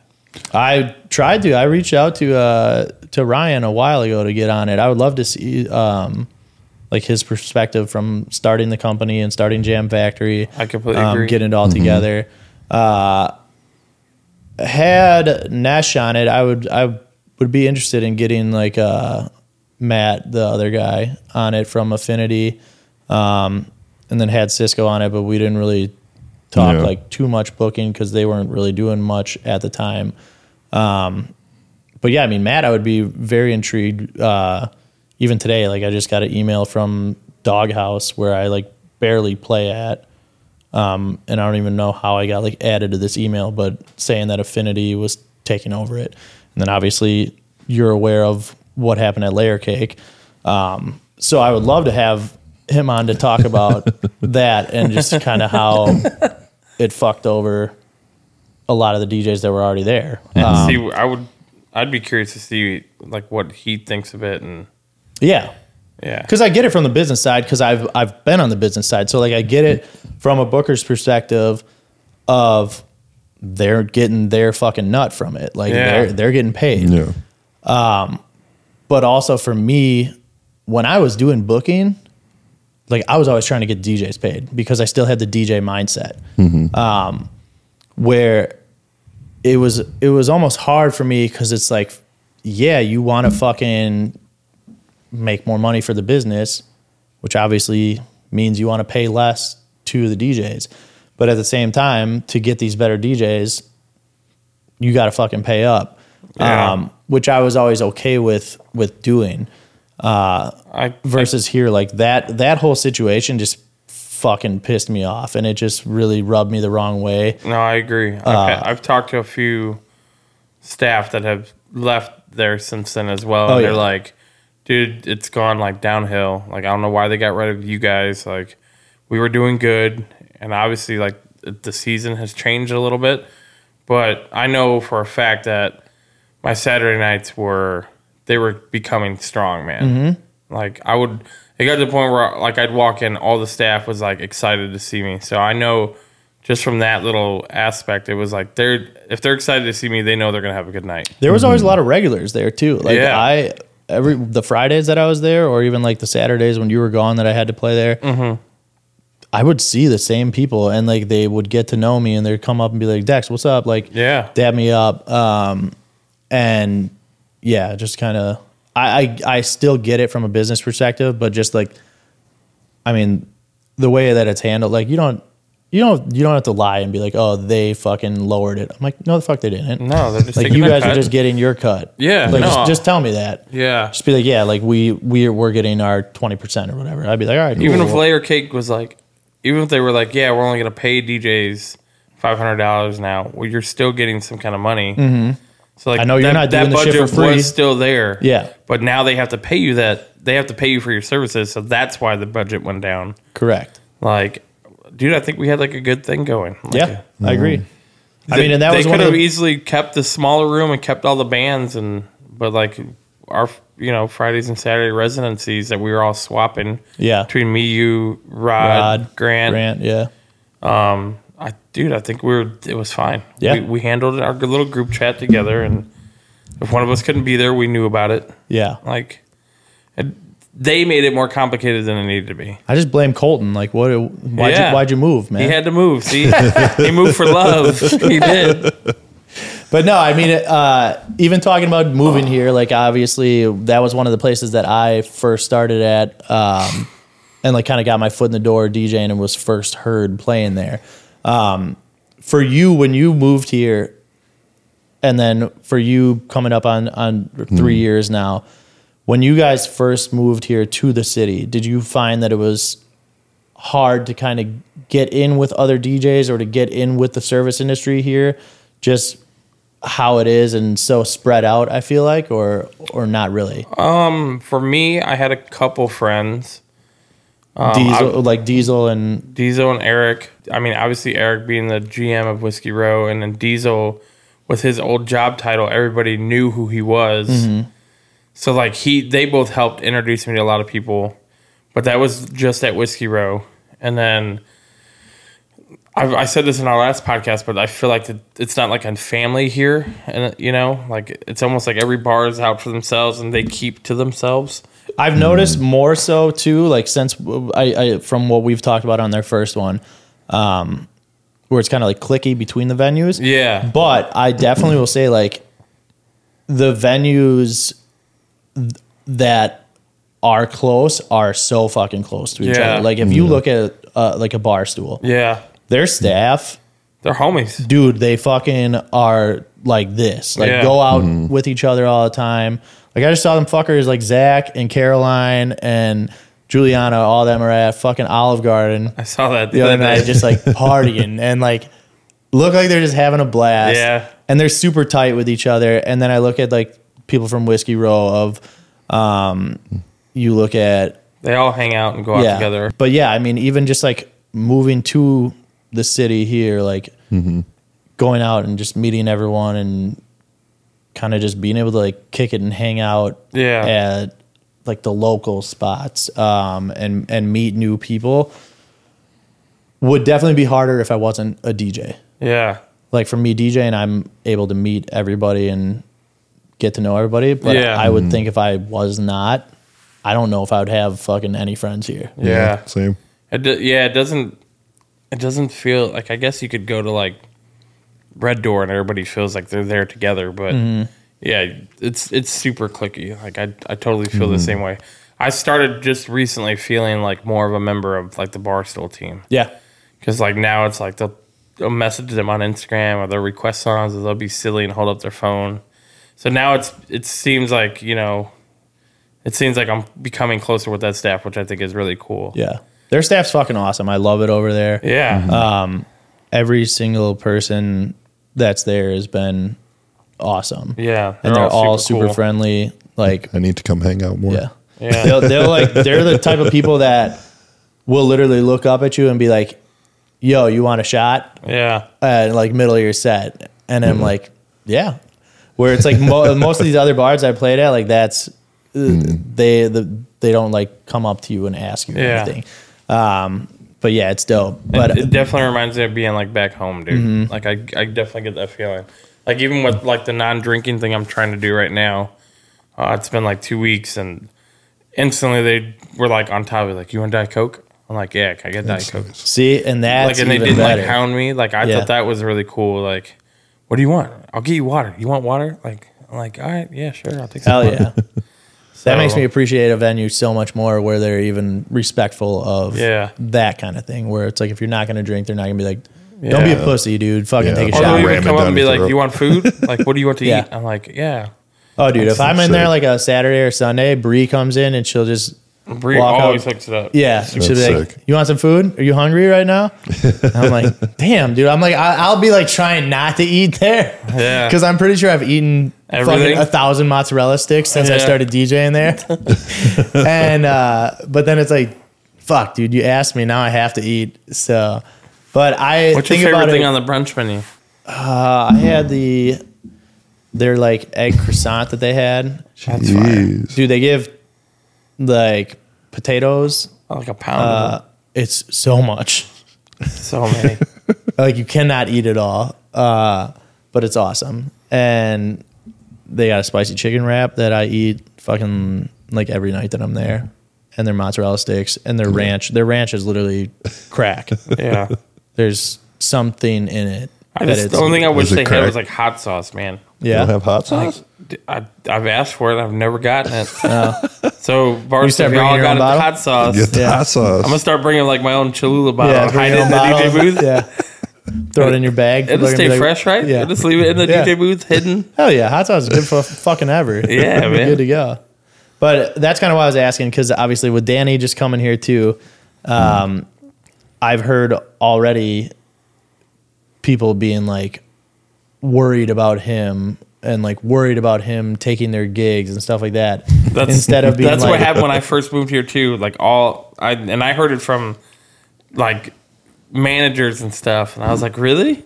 A: I tried to. I reached out to uh, to Ryan a while ago to get on it. I would love to see um, like his perspective from starting the company and starting Jam Factory.
C: I completely
A: um,
C: agree.
A: Getting it all together. Uh, had Nash on it, I would I would be interested in getting like uh, Matt, the other guy, on it from Affinity, um, and then had Cisco on it, but we didn't really talk
D: Yeah.
A: like too much booking because they weren't really doing much at the time. Um, but yeah, I mean, Matt, I would be very intrigued. Uh, even today, like I just got an email from Doghouse where I like barely play at. Um, and I don't even know how I got like added to this email, but saying that Affinity was taking over it. And then obviously you're aware of what happened at Layer Cake. Um, so I would love to have him on to talk about *laughs* that and just kind of how *laughs* it fucked over a lot of the DJs that were already there. Um,
C: see, I would, I'd be curious to see like what he thinks of it, and
A: yeah,
C: yeah,
A: because I get it from the business side because I've I've been on the business side, so like I get it from a booker's perspective of they're getting their fucking nut from it, like
C: Yeah.
A: they're they're getting paid.
D: Yeah.
A: But also for me, when I was doing booking, like I was always trying to get DJs paid because I still had the DJ mindset, um, where it was it was almost hard for me because it's like, yeah, you want to fucking make more money for the business, which obviously means you want to pay less to the DJs. But at the same time, to get these better DJs, you got to fucking pay up.
C: Yeah.
A: Um, which I was always okay with with doing.
C: I
A: Versus here, like that that whole situation just fucking pissed me off, and it just really rubbed me the wrong way.
C: No, I agree. I've,
A: Uh,
C: had- I've talked to a few staff that have left there since then as well.
A: Oh,
C: and they're
A: yeah.
C: like, dude, it's gone like downhill. Like, I don't know why they got rid of you guys. Like, we were doing good. And obviously, like, the season has changed a little bit. But I know for a fact that my Saturday nights were, they were becoming strong, man.
A: Mm-hmm.
C: Like, I would, it got to the point where, like, I'd walk in, all the staff was, like, excited to see me. So I know just from that little aspect, it was like they're if they're excited to see me, they know they're gonna have a good night.
A: There was always a lot of regulars there too. Like
C: Yeah.
A: I every the Fridays that I was there, or even like the Saturdays when you were gone that I had to play there.
C: Mm-hmm.
A: I would see the same people, and like they would get to know me, and they'd come up and be like, "Dex, what's up?" Like,
C: Yeah.
A: dab me up, um, and yeah, just kind of. I, I I still get it from a business perspective, but just like, I mean, the way that it's handled, like you don't. You don't you don't have to lie and be like, oh, they fucking lowered it. I'm like, no, the fuck they didn't.
C: No, they're just
A: like you guys are just getting your cut.
C: Yeah,
A: like
C: no.
A: just, just tell me that.
C: Yeah.
A: Just be like, yeah, like we we we're getting our twenty percent or whatever. I'd be like, all right,
C: Even
A: cool.
C: if Layer Cake was like, even if they were like, yeah, we're only gonna pay DJs five hundred dollars now, well, you're still getting some kind of money. Mm-hmm. So like,
A: I know you're not doing the shit for free.
C: was still there.
A: Yeah.
C: but now they have to pay you that. They have to pay you for your services, so that's why the budget went down.
A: correct.
C: Like, dude, I think we had like a good thing going. Like,
A: Yeah, I agree. Mm. I
C: They-
A: mean, and that
C: they
A: was one
C: could
A: of
C: have
A: the,
C: easily kept the smaller room and kept all the bands and but like our you know Fridays and Saturday residencies that we were all swapping
A: yeah.
C: between me, you, Rod,
A: Rod,
C: Grant.
A: Grant, yeah, um,
C: I dude, I think we were it was fine.
A: Yeah.
C: we, we handled our little group chat together, and if one of us couldn't be there, we knew about it.
A: yeah.
C: Like it, they made it more complicated than it needed to be.
A: I just blame Colton. Like, what? Why'd
C: Yeah.
A: you why'd you move, man?
C: He had to move. See, *laughs* he moved for love. *laughs* He did. *laughs*
A: But no, I mean, uh, even talking about moving here, like obviously that was one of the places that I first started at, um, and like kind of got my foot in the door DJing and was first heard playing there. Um, for you, when you moved here, and then for you coming up on on 3 years now, when you guys first moved here to the city, did you find that it was hard to kind of get in with other DJs or to get in with the service industry here? Just how it is and so spread out, I feel like, or or not really.
C: Um, for me, I had a couple friends.
A: Um, Diesel, like Diesel and
C: Diesel and Eric. I mean, obviously Eric being the GM of Whiskey Row, and then Diesel with his old job title, everybody knew who he was. Mm-hmm. So like he, they both helped introduce me to a lot of people, but that was just at Whiskey Row, and then. I, I said this in our last podcast, but I feel like it's not like a family here, and you know, like it's almost like every bar is out for themselves, and they keep to themselves.
A: I've noticed more so too, like since I, I from what we've talked about on their first one, um, where it's kind of like clicky between the venues.
C: Yeah,
A: But I definitely will say like the venues th- that are close are so fucking close to each
C: Yeah.
A: other. Like if you look at uh, like a bar stool,
C: yeah,
A: their staff,
C: they're homies.
A: dude, they fucking are like this. Like
C: Yeah.
A: go out with each other all the time. Like I just saw them fuckers like Zach and Caroline and Juliana, all them are at fucking Olive Garden
C: I saw that
A: the other night, just like partying *laughs* and like look like they're just having a blast.
C: Yeah.
A: And they're super tight with each other. And then I look at like people from Whiskey Row of um you look at
C: They all hang out and go out
A: yeah.
C: together.
A: But yeah, I mean, even just like moving to the city here, like going out and just meeting everyone and kind of just being able to like kick it and hang out
C: Yeah.
A: at like the local spots um, and and meet new people would definitely be harder if I wasn't a DJ.
C: Yeah.
A: Like for me DJing, I'm able to meet everybody and get to know everybody. But
C: Yeah.
A: I would think if I was not, I don't know if I would have fucking any friends here.
C: Yeah.
D: Same.
C: It do, yeah, it doesn't. It doesn't feel like. I guess you could go to like Red Door and everybody feels like they're there together, but mm-hmm. yeah, it's it's super clicky. Like I I totally feel the mm-hmm. same way. I started just recently feeling like more of a member of like the Barstool team
A: Yeah.
C: because like now it's like they'll, they'll message them on Instagram or they'll request songs or they'll be silly and hold up their phone. So now it's it seems like you know. It seems like I'm becoming closer with that staff, which I think is really cool.
A: Yeah. Their staff's fucking awesome. I love it over there.
C: Yeah.
A: Um, every single person that's there has been awesome.
C: Yeah,
A: And they're, all super,
C: cool.
A: friendly. Like,
D: I need to come hang out more.
A: yeah.
C: Yeah. *laughs*
A: They'll, they'll like, they're the type of people that will literally look up at you and be like, yo, you want a shot?
C: Yeah,
A: uh, like middle of your set, and I'm like, yeah. Where it's like mo- *laughs* most of these other bars I played at, like that's uh, they the, they don't like come up to you and ask you
C: Yeah.
A: anything. Um, but yeah, it's dope. But
C: it, it definitely reminds me of being like back home, dude.
A: Mm-hmm.
C: Like I, I definitely get that feeling. Like even with like the non-drinking thing I'm trying to do right now, uh, it's been like two weeks, and instantly they were like on top of it, like, "You want Diet Coke?" I'm like, "Yeah, can I get Diet Coke?"
A: see, and that
C: Like, and they didn't
A: better.
C: like hound me. Like I
A: Yeah.
C: thought that was really cool. Like, what do you want? I'll get you water. You want water? Like, I'm like, all right, yeah, sure, I'll take some.
A: Hell
C: water."
A: yeah. *laughs* That makes me appreciate a venue so much more where they're even respectful of
C: Yeah.
A: that kind of thing. Where it's like if you're not gonna drink, they're not gonna be like, "Don't be a pussy, dude. Fucking
D: Yeah.
A: take a
C: Or
A: shot."
C: they'll even come up and be like, you want food? *laughs* like, what do you want to
A: Yeah.
C: eat?" I'm like, "Yeah."
A: Oh, dude, if I'm in there like a Saturday or Sunday, Bree comes in and she'll just
C: Bree
A: Walk
C: always
A: out.
C: hooks it up.
A: Yeah, she'll be
D: That's
A: like,
D: sick.
A: "You want some food? Are you hungry right now?" And *laughs* I'm like, "Damn, dude." I'm like, I- I'll be like trying not to eat there,
C: Yeah. *laughs*
A: because I'm pretty sure I've eaten
C: Everything?
A: fucking a thousand mozzarella sticks since I started DJing there. *laughs* and uh, but then it's like, fuck, dude, you asked me, now I have to eat. So, but I
C: What's your
A: think
C: favorite
A: about
C: thing
A: it.
C: on the brunch menu?
A: uh, I had the their like egg croissant that they had.
C: That's fire.
A: Dude, they give like potatoes.
C: Like a pound.
A: Uh, it's so much. *laughs*
C: So many.
A: like you cannot eat it all uh, but it's awesome and they got a spicy chicken wrap that i eat fucking like every night that i'm there and their mozzarella sticks and their ranch their ranch is literally crack *laughs*
C: yeah.
A: there's something in it
C: I
A: that
C: just
A: it's-
C: the only thing I wish
D: Is it
C: they had was like hot sauce, man.
D: You
A: yeah
D: don't have hot
C: Like,
D: sauce?
C: I, have asked for it. I've never gotten it. *laughs* So, Bart,
A: You start
C: if y'all
A: your
C: got
A: own
C: hot sauce.
D: Get the
A: Yeah.
D: hot sauce.
C: I'm gonna start bringing like my own Cholula bottle, *laughs*
A: yeah
C: and
A: bring
C: hide
A: your
C: it
A: own
C: in the
A: bottle.
C: DJ booth.
A: yeah throw it in your bag
C: It'll
A: People are gonna
C: stay
A: like-
C: fresh, right?
A: yeah
C: Just leave it in the
A: Yeah.
C: DJ booth, hidden.
A: Hell yeah, hot sauce is good for fucking ever. *laughs*
C: Yeah, *laughs* man.
A: good to go. But that's kind of why I was asking because obviously with Danny just coming here too, um, I've heard already people being like worried about him and like worried about him taking their gigs and stuff like that.
C: That's,
A: Instead of *laughs* being
C: that's
A: like,
C: what happened when I first moved here too. Like all I and I heard it from like managers and stuff, and I was like, really?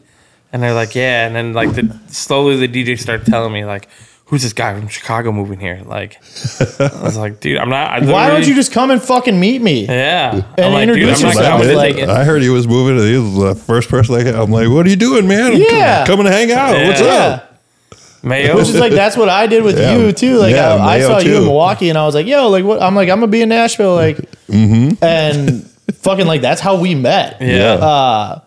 C: And they're like, yeah. And then like the slowly the DJ started telling me like, who's this guy from Chicago moving here? Like, I was like, dude, I'm not. I
A: why don't you just come and fucking meet me?
C: Yeah,
A: And
C: I'm like, dude,
A: introduce
C: I'm not
A: yourself,
C: coming
A: like-
D: I heard he was moving. He was the first person I I'm like, what are you doing, man? I'm
A: Yeah.
D: coming to hang out. What's
C: Yeah.
D: up?
C: Mayo.
A: Which is like that's what I did with
D: Yeah.
A: you too. Like
D: Yeah,
A: I, I
D: Mayo
A: saw you in. Milwaukee and I was like, yo, like what I'm like, I'm gonna be in Nashville, like
D: Mm-hmm.
A: and fucking like that's how we met.
C: yeah,
A: Uh,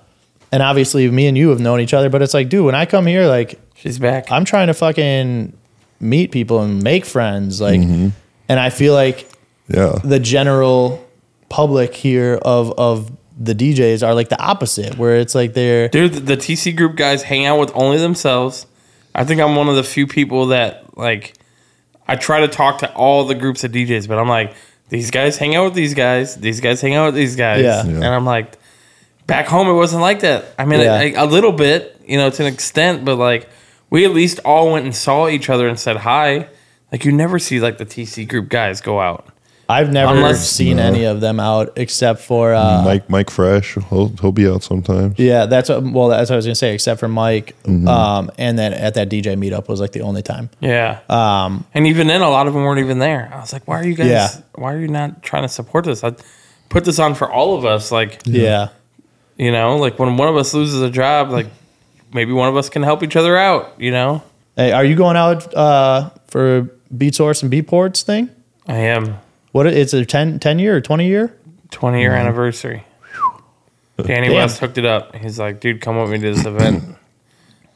A: and obviously me and you have known each other, but it's like, dude, when I come here, like
C: she's back.
A: I'm trying to fucking meet people and make friends, like,
D: Mm-hmm.
A: and I feel like
D: Yeah.
A: the general public here of of the DJs are like the opposite, where it's like they're
C: Dude, the, the TC group guys hang out with only themselves. I think I'm one of the few people that like I try to talk to all the groups of DJs, but I'm like, these guys hang out with these guys, these guys hang out with these guys.
A: Yeah.
C: And I'm like, back home it wasn't like that. I mean,
A: Yeah.
C: a, a little bit, you know, to an extent, but like we at least all went and saw each other and said hi. Like you never see like the TC group guys go out.
A: I've never
C: Unless-
A: seen any of them out except for uh,
D: Mike Mike Fresh, he'll he'll be out sometimes.
A: yeah. That's what, well, that's what I was gonna say. Except for Mike,
D: Mm-hmm.
A: um, and then at that DJ meetup was like the only time.
C: Yeah. Um, and even then, a lot of them weren't even there. I was like, why are you guys?
A: Yeah.
C: Why are you not trying to support this? I put this on for all of us. Like,
A: Yeah,
C: you know, like when one of us loses a job, like maybe one of us can help each other out. You know,
A: Hey, are you going out uh, for Beatsource and Beatport's thing?
C: I am
A: What it's a 10, 10 year or twenty year?
C: 20 year anniversary. Danny
A: Damn.
C: West hooked it up. He's like, dude, come with me to this event.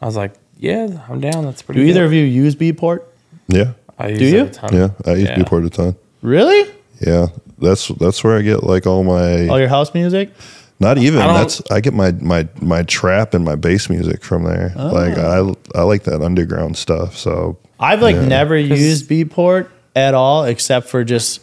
C: I was like, yeah, I'm down. That's pretty.
A: Do either of you use Beatport?
D: Yeah,
C: I use
A: Do
C: it
A: you?
C: a ton.
D: yeah. I use
C: Yeah.
D: Beatport a ton.
A: Really?
D: Yeah, that's that's where I get like all my.
A: All your house music?
D: Not even.
C: I don't-
D: That's I get my my my trap and my bass music from there. Oh. Like
A: Oh.
D: I I like that underground stuff. So
A: I've like
D: Yeah.
A: never used Beatport at all, except for just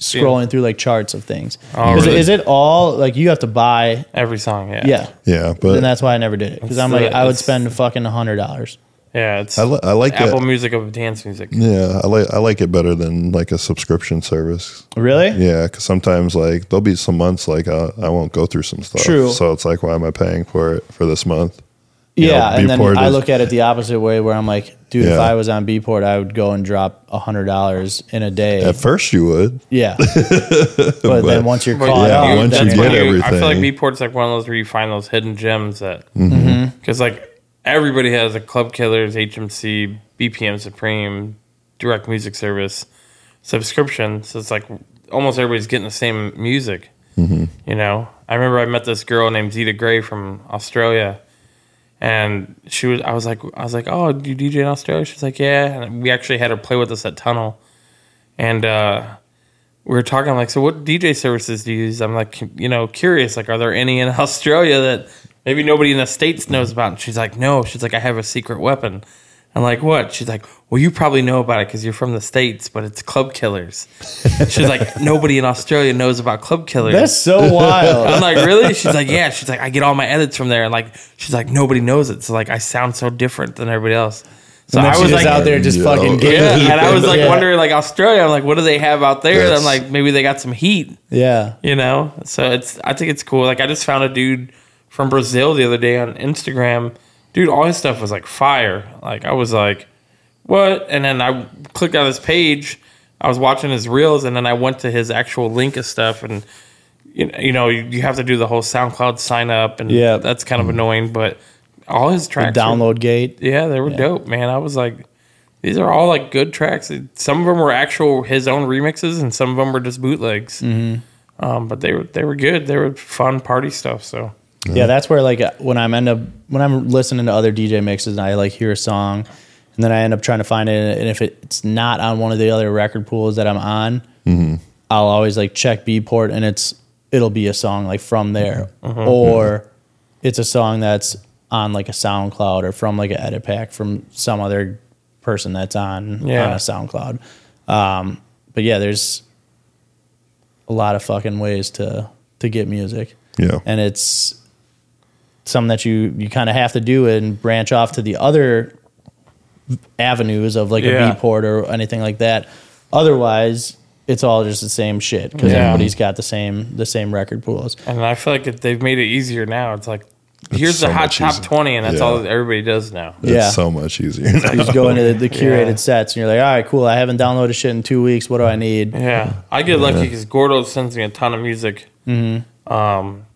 A: scrolling through like charts of things.
C: Oh,
A: is, it,
C: really?
A: is it all like you have to buy?
C: Every song, yeah.
A: Yeah,
D: yeah, but
A: and that's why I never did it because I'm like I would spend fucking a hundred dollars.
C: Yeah, it's
D: I, li- I like
C: Apple
D: that.
C: Music of dance music.
D: Yeah, I like I like it better than like a subscription service.
A: Really?
D: Yeah, because sometimes like there'll be some months like uh, I won't go through some stuff.
A: True.
D: So it's like, why am I paying for it for this month? You
A: Yeah,
D: know,
A: and then
D: Beatport
A: I
D: is-
A: look at it the opposite way, where I'm like, dude, if I was on Beatport, I would go and drop a hundred dollars in a day.
D: At first, you would.
A: yeah, *laughs* but, then once you're caught
D: yeah,
A: up,
D: once you get
C: when
A: like-
C: I feel like
D: everything.
C: Beatport's like one of those where you find those hidden gems that
A: Mm-hmm.
C: because like everybody has a Club Killers, HMC, BPM Supreme, Direct Music Service subscription, so it's like almost everybody's getting the same music.
D: Mm-hmm.
C: You know, I remember I met this girl named Zeta Gray from Australia, and she was. I was like, I was like, oh, do you DJ in Australia? She's like, yeah. And we actually had her play with us at Tunnel, and uh, we were talking. I'm like, so what DJ services do you use? I'm like, you know, curious. Like, are there any in *laughs* Australia that maybe nobody in the states knows about? And she's like, no. She's like, I have a secret weapon. I'm like, what? She's like, well, you probably know about it because you're from the states, but it's Club Killers. She's like, *laughs* nobody in Australia knows about Club Killers.
A: that's so *laughs* wild.
C: I'm like, really? She's like, yeah. She's like, I get all my edits from there, and like, she's like, nobody knows it, so like, I sound so different than everybody else. So
A: and then
C: I was like,
A: out there just
D: Yo.
A: fucking getting
C: yeah,
A: heat.
C: and I was like
A: Yeah.
C: wondering, like Australia, I'm like, what do they have out there? And I'm like, maybe they got some heat,
A: Yeah,
C: you know? So it's, I think it's cool. Like, I just found a dude from Brazil the other day on Instagram. Dude, all his stuff was like fire. Like, I was like, what? And then I clicked on his page. I was watching his reels, and then I went to his actual link of stuff, and you know, you know, you, you have to do the whole SoundCloud sign up, and
A: Yeah.
C: that's kind of annoying. But all his
A: the
C: tracks, were-
A: download gate.
C: yeah, they were dope, man. I was like, these are all like good tracks. Some of them were actual his own remixes, and some of them were just bootlegs. Mm-hmm. Um, but they were they were good. They were fun party stuff. So
A: Yeah, that's where like when I'm end up when I'm listening to other DJ mixes and I like hear a song, and then I end up trying to find it, and if it's not on one of the other record pools that I'm on, mm-hmm. I'll always like check Beatport, and it's it'll be a song like from there, mm-hmm. or mm-hmm. it's a song that's on like a SoundCloud or from like an edit pack from some other person that's on
C: Yeah.
A: on a SoundCloud. Um, but yeah, there's a lot of fucking ways to to get music
D: Yeah.
A: and it's something that you you kind of have to do and branch off to the other avenues of like
C: Yeah.
A: a Beatport or anything like that. Otherwise, it's all just the same shit because
C: Yeah.
A: everybody's got the same the same record pools.
C: and I feel like it, they've made it easier now. It's like here's
D: so
C: the hot
D: much
C: top
D: easier.
C: twenty, and that's
D: Yeah.
C: all everybody does now.
D: It's
A: Yeah.
D: so much easier. now.
A: You just go into the, the *laughs* curated
C: Yeah.
A: sets and you're like, all right, cool. I haven't downloaded shit in two weeks. What do I need?
C: Yeah, I get lucky because Gordo sends me a ton of music. Mm-hmm. Um,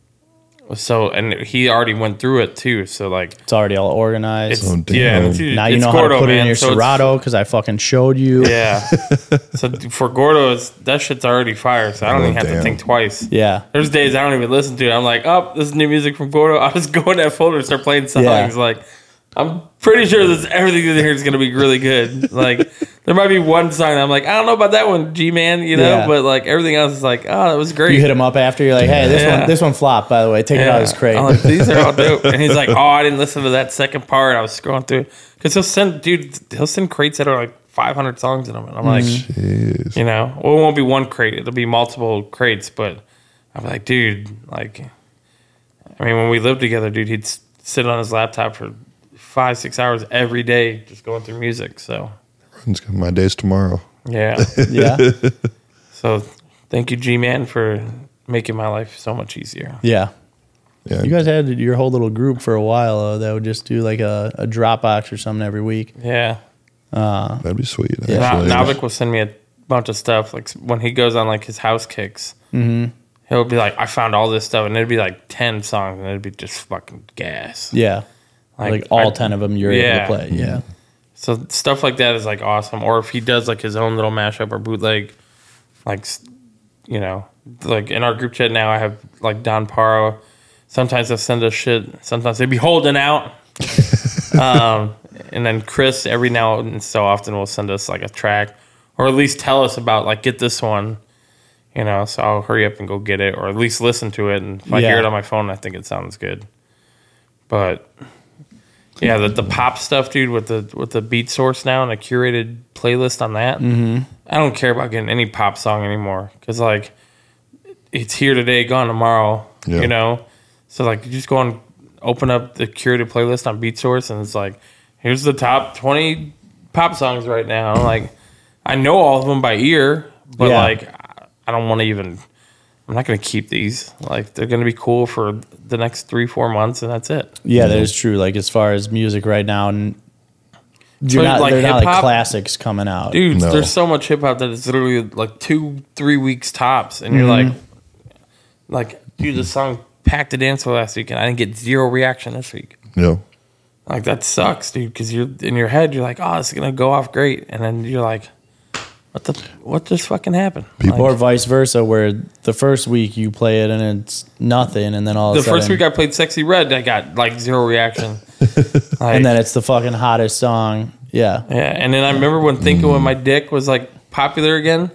C: so and he already went through it too. So like
A: It's already all organized.
C: it's
D: Oh, damn.
C: yeah. It's,
A: now you
C: it's
A: know
C: Gordo,
A: how to put it in
C: man,
A: your
C: so it's-
A: Serato because I fucking showed you.
C: Yeah. *laughs* so for Gordo, it's, that shit's already fire. So I don't
D: Oh,
C: even have to
D: damn.
C: think twice.
A: Yeah.
C: There's days I don't even listen to it. I'm like, oh, this is new music from Gordo. *laughs* I just go in that folder and start playing songs.
A: Yeah.
C: Like, I'm pretty sure this everything in here is gonna be really good. Like, there might be one song that I'm like, I don't know about that one, G man, you know,
A: Yeah.
C: but like everything else is like, oh, that was great.
A: You hit him up after. You're like, hey, this
C: Yeah.
A: one this one flopped. By the way, take it out of his crate.
C: I'm like, these are all *laughs* dope. And he's like, oh, I didn't listen to that second part. I was scrolling through because he'll send, dude, he'll send crates that are like 500 songs in them, and I'm like,
D: Jeez.
C: you know, well, it won't be one crate; it'll be multiple crates. But I'm like, dude, like, I mean, when we lived together, dude, he'd s- sit on his laptop for five, six hours every day just going through music. So
D: It's My days tomorrow.
C: yeah, *laughs*
A: yeah.
C: so Thank you, G Man, for making my life so much easier.
A: Yeah.
D: Yeah.
A: You guys had your whole little group for a while uh, that would just do like a, a Dropbox or something every week.
C: Yeah.
D: That'd be sweet.
A: Yeah.
C: Na- Navik will send me a bunch of stuff. Like when he goes on like his house kicks, he'll be like, "I found all this stuff," and it'd be like ten songs, and it'd be just fucking gas.
A: Yeah. Like, all
C: I-
A: 10 of them you're able to play. Yeah.
C: So stuff like that is like awesome. Or if he does like his own little mashup or bootleg, like you know, like in our group chat now, I have like Don Paro. Sometimes they'll send us shit. Sometimes they be holding out. *laughs* um, and then Chris every now and so often will send us like a track, or at least tell us about like get this one. You know, so I'll hurry up and go get it, or at least listen to it. And if I hear it on my phone, I think it sounds good. But yeah, the, the pop stuff, dude, with the with the Beatsource now and a curated playlist on that. Mm-hmm. I don't care about getting any pop song anymore because like it's here today, gone tomorrow.
D: Yeah.
C: You know, so like you just go and open up the curated playlist on Beatsource, and it's like here's the top twenty pop songs right now. I'm like, I know all of them by ear, but
A: Yeah.
C: like I don't want to even. I'm not going to keep these. Like they're going to be cool for the next three, four months, and that's it.
A: Yeah, that is true. Like as far as music right now, and you're
C: like-
A: not,
C: like
A: they're not like
C: hip-hop-
A: classics coming out.
C: dude
D: No.
C: there's so much hip-hop that it's literally like two three weeks tops and you're
A: Mm-hmm.
C: like like dude the song packed the dance floor last week and i didn't get zero reaction this week
D: Yeah.
C: like that sucks dude because you're in your head you're like oh it's gonna go off great and then you're like what the what just fucking happened Like,
A: or vice versa, where the first week you play it and it's nothing, and then all of
C: the
A: a sudden,
C: first week i played Sexyy Red i got like zero reaction *laughs* Like,
A: and then it's the fucking hottest song. Yeah,
C: Yeah, and then I remember when thinking when mm. my dick was like popular again,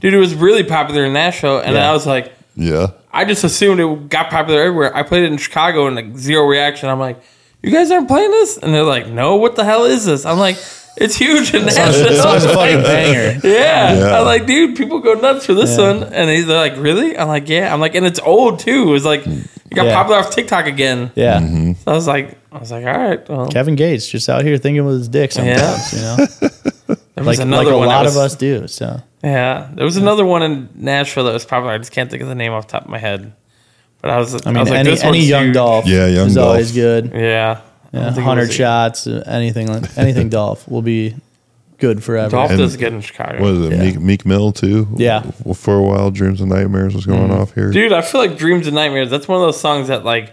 C: dude. It was really popular in Nashville, and
A: Yeah.
C: I was like,
D: Yeah.
C: I just assumed it got popular everywhere. I played it in Chicago and like zero reaction. I'm like, you guys aren't playing this, and they're like, no, what the hell is this? I'm like, it's huge in Nashville.
A: this song's a *laughs* fucking banger.
C: yeah.
D: Yeah.
C: I'm like, dude, people go nuts for this
A: Yeah.
C: one, and they- they're like, really? I'm like, yeah. I'm like, and it's old too. It's like, it got
A: Yeah.
C: popular off TikTok again.
A: Yeah,
D: Mm-hmm.
C: So I was like, I was like, all right, well,
A: Kevin Gates just out here thinking with his dick sometimes. You know, *laughs*
C: there was
A: like like
C: another
A: a
C: one that
A: lot
C: was-
A: of us do. So
C: Yeah, there was another one in Nashville that was popular. I just can't think of the name off the top of my head. But I was,
A: I mean,
C: was like,
A: any
C: this
A: any young
C: huge.
A: Dolph,
D: Yeah, Young
A: is
D: Dolph.
A: always good.
C: Yeah, I don't
A: Yeah, hundred shots, anything like- anything *laughs* Dolph will be good forever.
C: Dolph
D: And-
C: does good in Chicago.
D: What is it?
A: Yeah.
D: Meek, Meek Mill too.
A: Yeah.
D: Well, For a while, Dreams and Nightmares was going mm. off here.
C: Dude, I feel like Dreams and Nightmares. That's one of those songs that like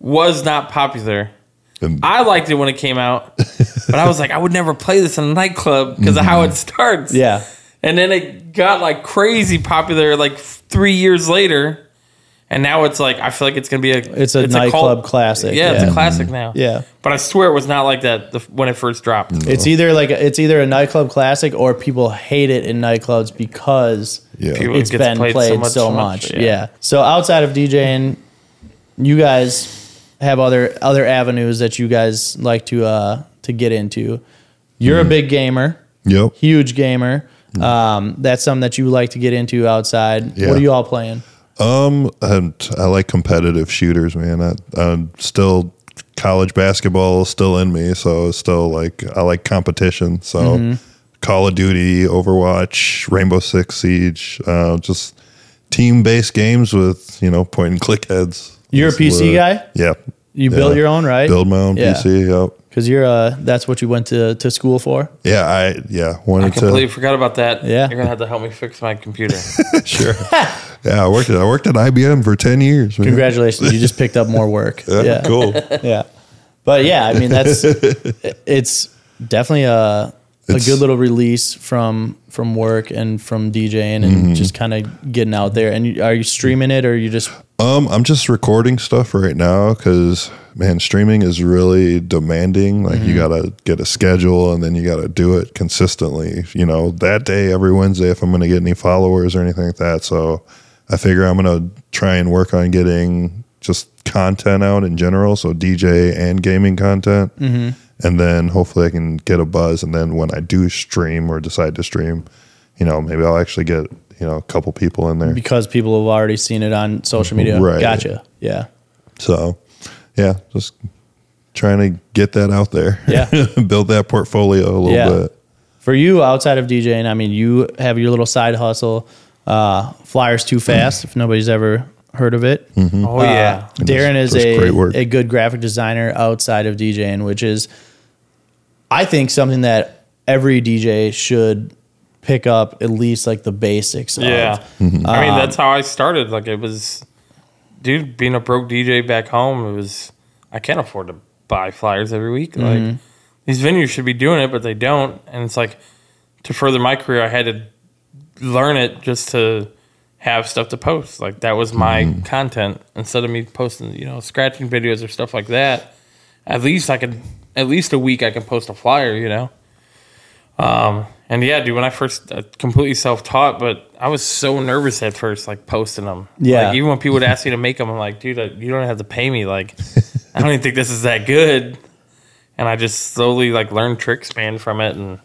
C: was not popular.
D: And-
C: I liked it when it came out, *laughs* but I was like, I would never play this in a nightclub because of how mm-hmm. it starts.
A: Yeah,
C: and then it got like crazy popular like f- three years later, and now it's like I feel like it's gonna be a
A: it's a nightclub classic.
C: Yeah, it's a classic now.
A: Yeah.
C: but I swear it was not like that the, when it first dropped.
A: It's either like it's either a nightclub classic or people hate it in nightclubs because
D: Yeah.
C: People-
A: it's
C: gets
A: been
C: played
A: played,
C: so much,
A: so
C: so
A: much.
C: much,
A: Yeah.
C: yeah.
A: So outside of DJing, you guys have other other avenues that you guys like to uh to get into. You're a big gamer,
D: Yep.
A: huge gamer. Um, that's something that you like to get into outside.
D: Yeah.
A: What are you all playing?
D: Um, and I like competitive shooters, man. I, I'm still college basketball is still in me, so it's still like I like competition. So
A: Mm-hmm.
D: Call of Duty, Overwatch, Rainbow Six Siege, uh, just team based games with you know point and click heads.
A: You're a PC guy?
D: Yeah.
A: You
D: Yeah.
A: built your own, right?
D: Build my own
A: Yeah.
D: PC. Yep.
A: because you're uh that's what you went to to school for.
D: Yeah, I yeah
C: I
D: wanted
C: completely
D: to
C: forgot about that.
A: Yeah.
C: you're gonna have to help me fix my computer. *laughs* *laughs*
D: sure. yeah, I worked at I worked at IBM for ten years. man.
A: Congratulations, you just picked up more work. *laughs*
D: Yeah,
A: yeah.
D: cool.
A: yeah but yeah i mean that's it's definitely a a
D: It's-
A: good little release from from work and from djing and
D: Mm-hmm.
A: just kind of getting out there and you, are you streaming it or you just
D: Um, I'm just recording stuff right now because man, streaming is really demanding. Like you gotta get a schedule and then you gotta do it consistently. You know, that day every Wednesday if I'm gonna get any followers or anything like that. So I figure I'm gonna try and work on getting just content out in general. So DJ and gaming content, and then hopefully I can get a buzz. And then when I do stream or decide to stream, you know, maybe I'll actually get you know a couple people in there.
A: because people have already seen it on social media
D: Right.
A: gotcha yeah
D: So, yeah, just trying to get that out there.
A: Yeah. *laughs*
D: build that portfolio a little
A: Yeah.
D: bit.
A: for you outside of djing i mean you have your little side hustle uh, Flyers Too Fast. If nobody's ever heard of it,
C: Oh yeah.
A: Uh, Darren is
D: does great work.
A: a, a good graphic designer outside of DJing, which is, I think, something that every DJ should pick up at least like the basics
C: Yeah.
A: of.
C: I mean,
A: Um,
C: that's how I started. Like it was, dude, being a broke DJ back home, it was, I can't afford to buy flyers every week.
A: Mm-hmm.
C: Like these venues should be doing it, but they don't. And it's like, to further my career, I had to learn it just to have stuff to post. Like that was my
A: Mm-hmm.
C: content instead of me posting, you know, scratching videos or stuff like that. At least I could, at least a week I can post a flyer, you know? Um, and yeah, dude, when I first uh, completely self taught, but I was so nervous at first, like posting them.
A: Yeah.
C: Like, even when people would ask me to make them, I'm like, dude, I, you don't have to pay me. Like, *laughs* I don't even think this is that good. And I just slowly like learned tricks, man, from it, and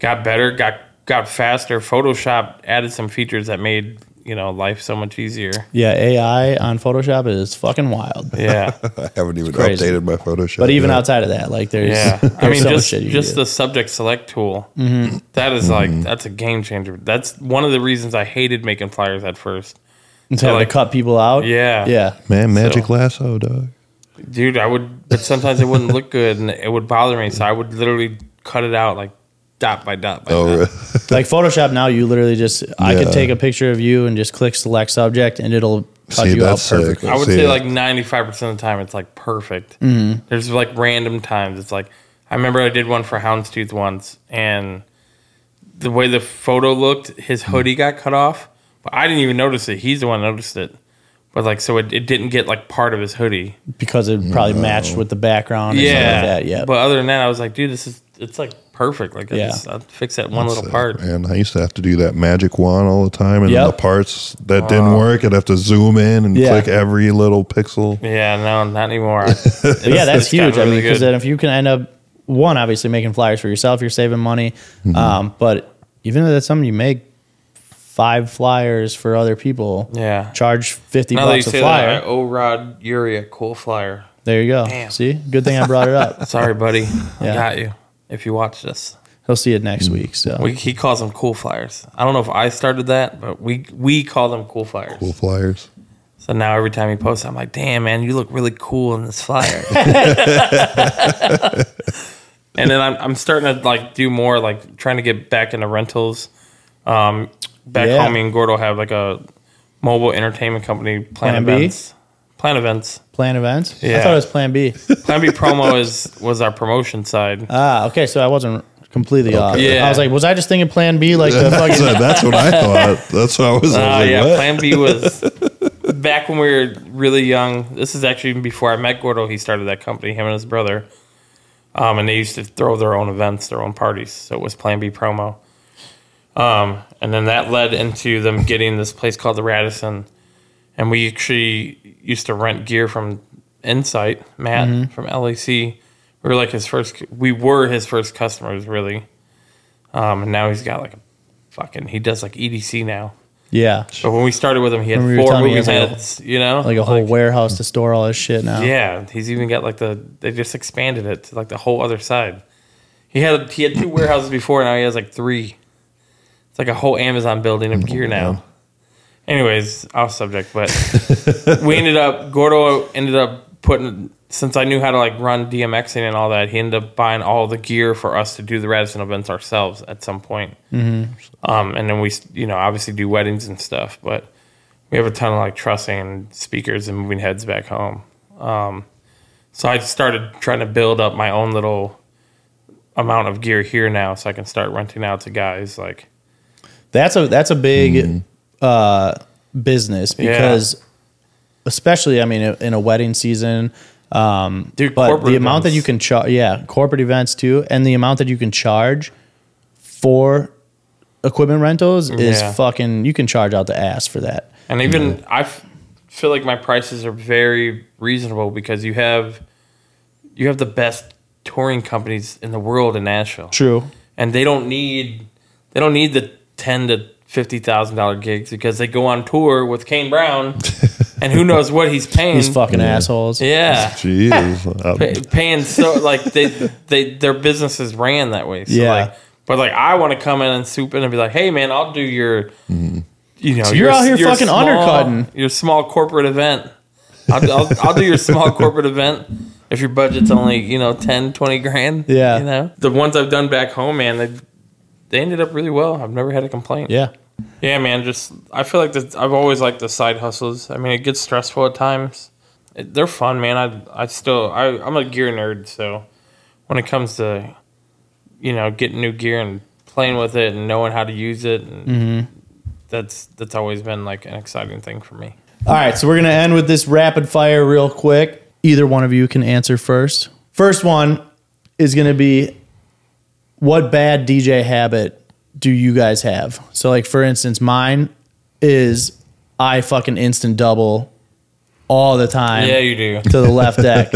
C: got better, got got faster. Photoshop added some features that made you know life so much easier.
A: Yeah, AI on Photoshop is fucking wild.
C: Yeah, *laughs*
D: I haven't even updated my Photoshop.
A: But even
D: yet.
A: outside of that, like there's,
C: yeah. *laughs*
A: there's
C: I mean,
A: so much
C: just
A: shit you
C: just the subject select tool. Mm-hmm. that is like mm-hmm. that's a game changer. That's one of the reasons I hated making flyers at first.
A: to have
C: like-
A: to cut people out.
C: Yeah,
A: yeah.
D: man, Magic
C: So-
D: Lasso, dog.
C: dude. I would, but sometimes it wouldn't look good and it would bother me. So I would literally cut it out like dot by dot by
D: Oh,
C: dot.
D: really? *laughs*
A: Like Photoshop now, you literally just I could
D: Yeah.
A: take a picture of you and just click select subject, and it'll cut
D: See,
A: you out
D: that's sick.
A: perfectly.
C: I would
D: See
C: say
D: it.
C: like ninety five percent of the time it's like perfect.
A: Mm-hmm.
C: There's like random times. It's like I remember I did one for Houndstooth once, and the way the photo looked, his
A: Mm-hmm.
C: hoodie got cut off, but I didn't even notice it. He's the one that noticed it. But like, so it, it didn't get like part of his hoodie.
A: because it probably matched with the background. Or
C: Yeah,
A: something like that. Yeah,
C: But other than that, I was like, dude, this is it's like perfect. Like, I
A: Yeah.
C: just I'll fix that one little part.
D: And I used to have to do that magic wand all the time, and
A: Yep.
D: the parts that didn't work, I'd have to zoom in and
A: Yeah.
D: click every little pixel.
C: Yeah, no, not anymore. *laughs*
A: Yeah, that's
C: It's gotten
A: huge. I mean, because then if you can end up one, obviously making flyers for yourself, you're saving money.
C: Mm-hmm.
A: Um, but even if that's something you make five flyers for other people,
C: Yeah.
A: charge fifty
C: Now that you
A: bucks a flyer.
C: that, I owe Rod Yuri a cool flyer.
A: there you go.
C: Damn.
A: See, good thing I brought it up. *laughs*
C: Sorry, buddy.
A: Yeah.
C: I got you. If you watch this,
A: He'll see it next week. So
C: we, he calls them cool flyers. I don't know if I started that, but we we call them cool flyers.
D: Cool flyers.
C: So now every time he posts, I'm like, damn man, you look really cool in this flyer. *laughs* and then I'm I'm starting to like do more like trying to get back into rentals. Um, back
A: Yeah.
C: home, me and Gordo have like a mobile entertainment company, Plan,
A: Plan B?
C: Events. Plan Events.
A: plan events. I thought it was Plan B. *laughs*
C: Plan B promo is was our promotion side.
A: ah, okay. So I wasn't completely off.
C: Yeah.
A: I was like, was I just thinking Plan B? Like the *laughs*
D: That's,
A: fucking.
D: that's what I thought. That's what I was, I was
C: Oh
D: like,
C: yeah,
D: what?
C: Plan B *laughs* was back when we were really young. This is actually even before I met Gordo. He started that company, him and his brother. Um, and they used to throw their own events, their own parties. So it was Plan B promo. Um, and then that led into them getting this place called the Radisson. And we actually used to rent gear from Insight, Matt from LAC. We were like his first, we were his first customers, really. Um, and now he's got like a fucking, he does like EDC now.
A: yeah,
C: But when we started with him, he had
A: Remember
C: four
A: telling me he
C: moving
A: like,
C: you know?
A: like a whole warehouse to store all his shit now.
C: Yeah, he's even got like the they just expanded it to like the whole other side. He had he had two warehouses before, now he has like three. It's like a whole Amazon building of gear now. Anyways, off subject, but *laughs* we ended up Gordo ended up putting since I knew how to like run DMXing and all that, he ended up buying all the gear for us to do the Radisson events ourselves at some point. Mm-hmm. Um, and then we, you know, obviously do weddings and stuff, but we have a ton of like trussing and speakers and moving heads back home. Um, so I started trying to build up my own little amount of gear here now, so I can start renting out to guys. Like,
A: That's a that's a big uh, business because, especially I mean, in a wedding season, um,
C: Dude,
A: but the amount that you can charge, yeah, corporate events too, and the amount that you can charge for equipment rentals is
C: Yeah.
A: fucking. You can charge out the ass for that.
C: and even I f- feel like my prices are very reasonable because you have you have the best touring companies in the world in Nashville.
A: True.
C: and they don't need they don't need the ten to fifty thousand dollar gigs because they go on tour with Kane Brown, *laughs* and who knows what he's paying.
A: These fucking assholes.
C: yeah, *laughs*
D: Jeez. Um,
C: Pay- paying so like they they their businesses ran that way. So
A: Yeah.
C: like, but like I want to come in and swoop in and be like, hey man, I'll do your you know,
A: So you're
C: your-
A: out here
C: your
A: fucking
C: small-
A: undercutting.
C: your small corporate event. I'll, I'll, I'll do your small corporate event if your budget's only you know 10, 20 grand.
A: Yeah.
C: you know the ones I've done back home, man. They they ended up really well. I've never had a complaint.
A: Yeah.
C: Yeah, man. Just I feel like that. I've always liked the side hustles. I mean, it gets stressful at times. It, they're fun, man. I I still I I'm a gear nerd, so when it comes to you know getting new gear and playing with it and knowing how to use it, and mm-hmm. that's that's always been like an exciting thing for me.
A: All right, so we're gonna end with this rapid fire real quick. Either one of you can answer first. First one is gonna be what bad DJ habit do you guys have? So, like for instance, mine is I fucking instant double all the time
C: Yeah, you do.
A: to the left *laughs* deck.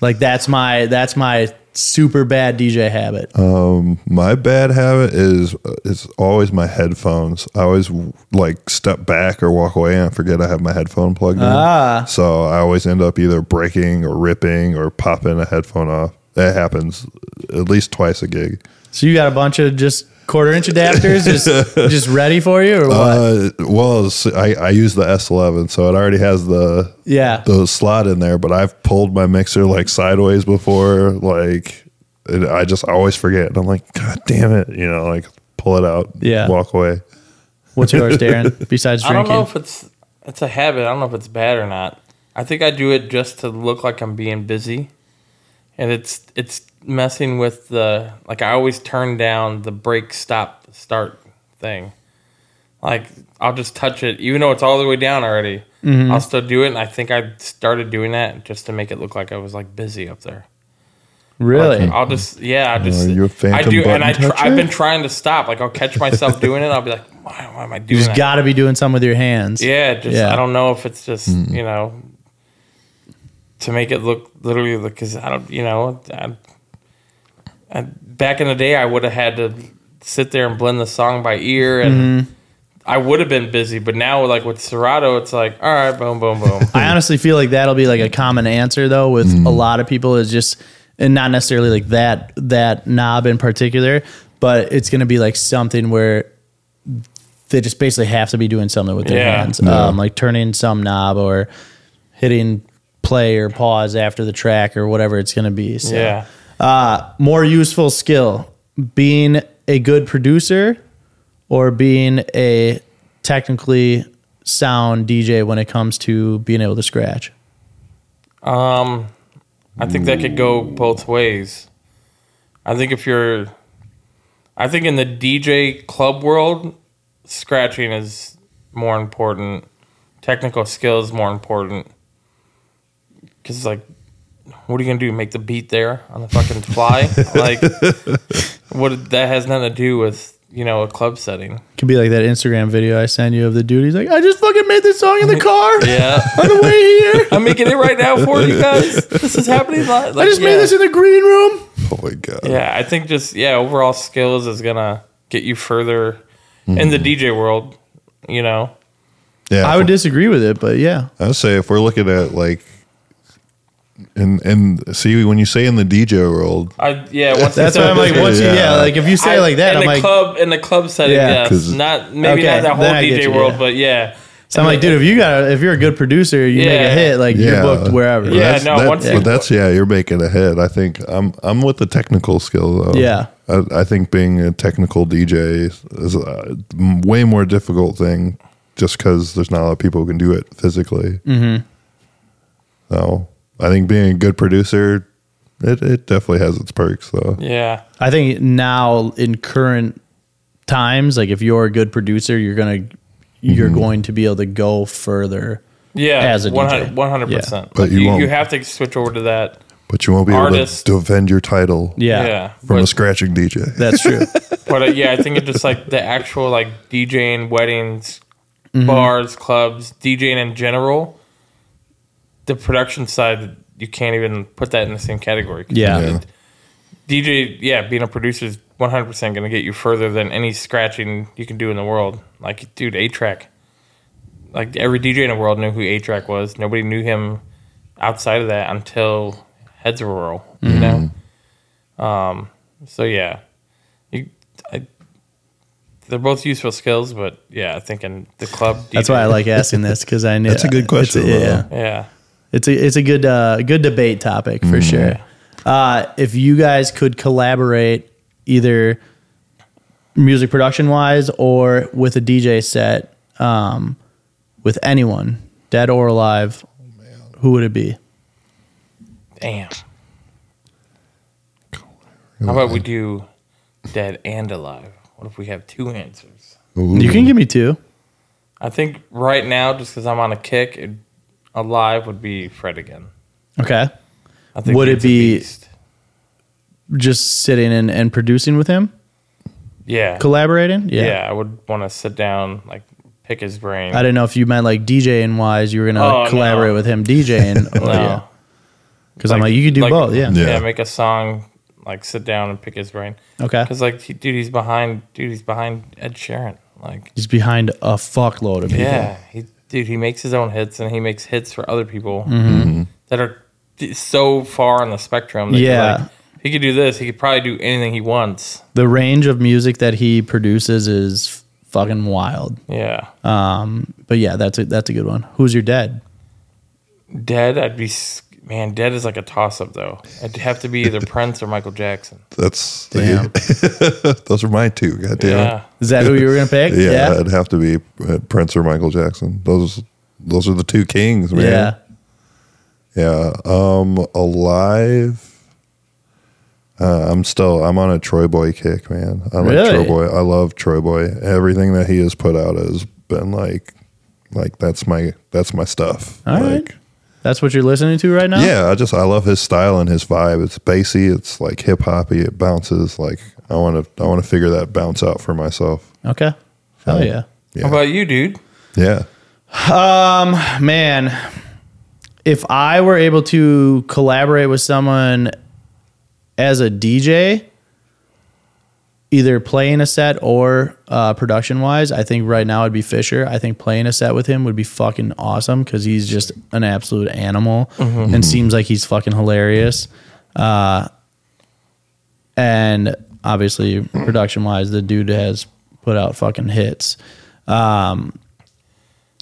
A: like that's my that's my super bad DJ habit.
D: Um, my bad habit is is always my headphones. I always like step back or walk away and I forget I have my headphone plugged in.
A: Ah.
D: So I always end up either breaking or ripping or popping a headphone off. That happens at least twice a gig.
A: So you got a bunch of just quarter inch adapters just *laughs* just ready for you or what?
D: Uh, well, I use the S11, so it already has the
A: yeah.
D: the slot in there. But I've pulled my mixer like sideways before, like and I just always forget. And I'm like, God damn it, you know, like pull it out,
A: Yeah.
D: walk away.
A: What's yours, *laughs* Darren? Besides
C: I don't
A: drinking?
C: know if it's it's a habit. I don't know if it's bad or not. I think I do it just to look like I'm being busy, and it's it's messing with the like I always turn down the break stop start thing. Like I'll just touch it, even though it's all the way down already.
A: Mm-hmm.
C: I'll still do it, and I think I started doing that just to make it look like I was like busy up there.
A: really?
C: I'll just yeah, I just
D: Are you a
C: I
D: phantom
C: do, and I tr- I've been trying to stop. Like I'll catch myself doing it. I'll be like, why, why am I doing
A: You just got to be doing something with your hands.
C: Yeah, just
A: Yeah.
C: I don't know if it's just you know to make it look literally because I don't you know I, I, back in the day I would have had to sit there and blend the song by ear and I would have been busy, but now like with Serato, it's like all right, boom, boom, boom. *laughs*
A: I honestly feel like that'll be like a common answer though with a lot of people is just and not necessarily like that that knob in particular, but it's going to be like something where they just basically have to be doing something with their
C: Yeah.
A: hands, um, like turning some knob or hitting play or pause after the track or whatever it's going to be. So.
C: yeah,
A: Uh, more useful skill being a good producer or being a technically sound DJ when it comes to being able to scratch.
C: um, I think that could go both ways. I think if you're, I think in the DJ club world, scratching is more important. Technical skill is more important. Cause it's like, what are you gonna do? Make the beat there on the fucking fly? *laughs* like, what? That has nothing to do with you know a club setting.
A: Could be like that Instagram video I sent you of the dude. He's like, I just fucking made this song in the car
C: Yeah, *laughs*
A: on the way here.
C: I'm making it right now for you guys. *laughs* This is happening live.
A: I just made this in the green room.
D: Oh my god.
C: Yeah, I think just yeah, overall skills is gonna get you further in the hmm. DJ world. You know,
D: Yeah.
A: I would disagree with it, but yeah.
D: I would say if we're looking at like, and and see when you say in the DJ world,
C: I yeah. Once
A: That's why I'm like, once you, yeah,
D: Yeah.
A: like if you say it like that,
C: in
A: I'm
C: the
A: like,
C: club in the club setting.
A: Yeah.
C: yes,
D: 'Cause-
C: not maybe
A: Okay,
C: not that whole
A: then I get
C: DJ
A: you,
C: world,
A: yeah.
C: but yeah.
A: so I'm like, dude, if you got, if you're a good producer, you make a
C: Yeah.
A: hit, like you're booked wherever.
C: Yeah,
D: that's,
C: no,
D: that-
C: once you-
D: but that's yeah, you're making a hit. I think I'm I'm with the technical skill though.
A: Yeah.
D: I, I think being a technical DJ is a m- way more difficult thing, just because there's not a lot of people who can do it physically. Mm-hmm. So I think being a good producer, it it definitely has its perks though.
C: Yeah,
A: I think now in current times, like if you're a good producer, you're gonna you're
D: Mm-hmm.
A: going to be able to go further.
C: yeah.
A: As a DJ.
C: one hundred percent.
D: But you
C: you,
D: won't.
C: you have to switch over to that.
D: But you won't be able to defend your title
A: Yeah,
C: Yeah,
D: from a scratching DJ.
A: that's true. *laughs*
C: but uh, yeah, I think it's just like the actual like DJing weddings,
A: Mm-hmm.
C: bars, clubs, DJing in general. The production side, you can't even put that in the same category.
A: Yeah.
D: Yeah.
C: DJ, yeah, being a producer is 100% going to get you further than any scratching you can do in the world. Like, dude, A-Trak. Like, every DJ in the world knew who A-Trak was. Nobody knew him outside of that until Heads Will Roll, you know? Um, so, yeah. You, I, they're both useful skills, but yeah, I think in the club.
A: That's why I like asking this because I *laughs* knew
D: That's a good question,
A: a, yeah.
C: Yeah.
A: It's a it's a good uh, good debate topic for sure. Uh, if you guys could collaborate either music production wise or with a DJ set um, with anyone, dead or alive, who would it be?
C: Damn. How about we do dead and alive? What if we have two answers?
A: You can give me two.
C: I think right now, just because I'm on a kick, it, alive would be Fred again.
A: Okay.
C: I think
A: Would it
C: he's a
A: be-
C: beast.
A: Just sitting and, and producing with him,
C: Yeah.
A: collaborating.
C: yeah. I would want to sit down, like pick his brain.
A: I didn't know if you meant like DJing wise, you were gonna
C: Oh,
A: like, collaborate
C: no.
A: with him DJing. *laughs*
C: no.
A: Oh, yeah. Because I'm like, you could do
C: like-
A: both. Yeah.
C: yeah.
D: Yeah.
C: make a song, like sit down and pick his brain.
A: Okay.
C: Because like, he, dude, he's behind. Dude, he's behind Ed Sheeran. Like,
A: He's behind a fuckload of people.
C: yeah, he, dude, he makes his own hits and he makes hits for other people
A: Mm-hmm.
C: that are so far on the spectrum. That
A: Yeah.
C: like, he could do this. He could probably do anything he wants.
A: The range of music that he produces is fucking wild.
C: Yeah.
A: Um, but yeah, that's a that's a good one. Who's your dad?
C: Dead, I'd be man. Dead is like a toss up though. It'd have to be either *laughs* Prince or Michael Jackson.
D: That's
A: Damn. *laughs*
D: those are my two. Goddamn.
C: Yeah.
A: Is that who you were gonna pick? *laughs*
D: Yeah, it'd have to be uh, Prince or Michael Jackson. Those those are the two kings, man.
A: Yeah.
D: Yeah. Um, alive. Uh, I'm still I'm on a TroyBoi kick, man. I like
A: Really?
D: TroyBoi. I love TroyBoi. Everything that he has put out has been like like that's my that's my stuff.
A: All right.
D: Like
A: That's what you're listening to right now?
D: yeah, I just I love his style and his vibe. It's bassy, it's like hip hoppy, it bounces. Like I wanna I wanna figure that bounce out for myself.
A: Okay. Hell yeah.
D: Yeah.
C: How about you, dude?
D: Yeah.
A: Um, man, if I were able to collaborate with someone as a DJ, either playing a set or uh, production wise, I think right now it'd be Fisher. I think playing a set with him would be fucking awesome because he's just an absolute animal and seems like he's fucking hilarious. Uh, and obviously, production wise, the dude has put out fucking hits. Um,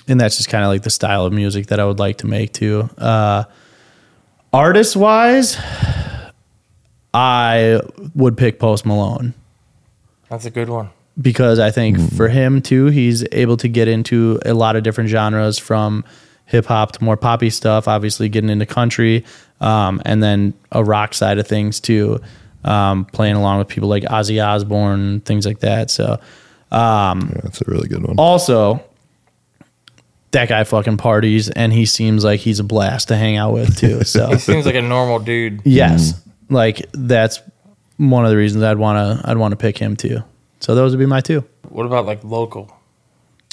A: and that's just kind of like the style of music that I would like to make too. Uh, artist wise, I would pick Post Malone
C: That's a good one.
A: because I think for him too, he's able to get into a lot of different genres from hip hop to more poppy stuff, obviously getting into country, um, and then a rock side of things too, um, playing along with people like Ozzy Osbourne, things like that. So,
D: yeah that's a really good one.
A: also, that guy fucking parties, and he seems like he's a blast to hang out with too. So, *laughs*
C: He seems like a normal dude.
A: yes, like that's one of the reasons I'd want to I'd want to pick him too. So those would be my two.
C: What about like local?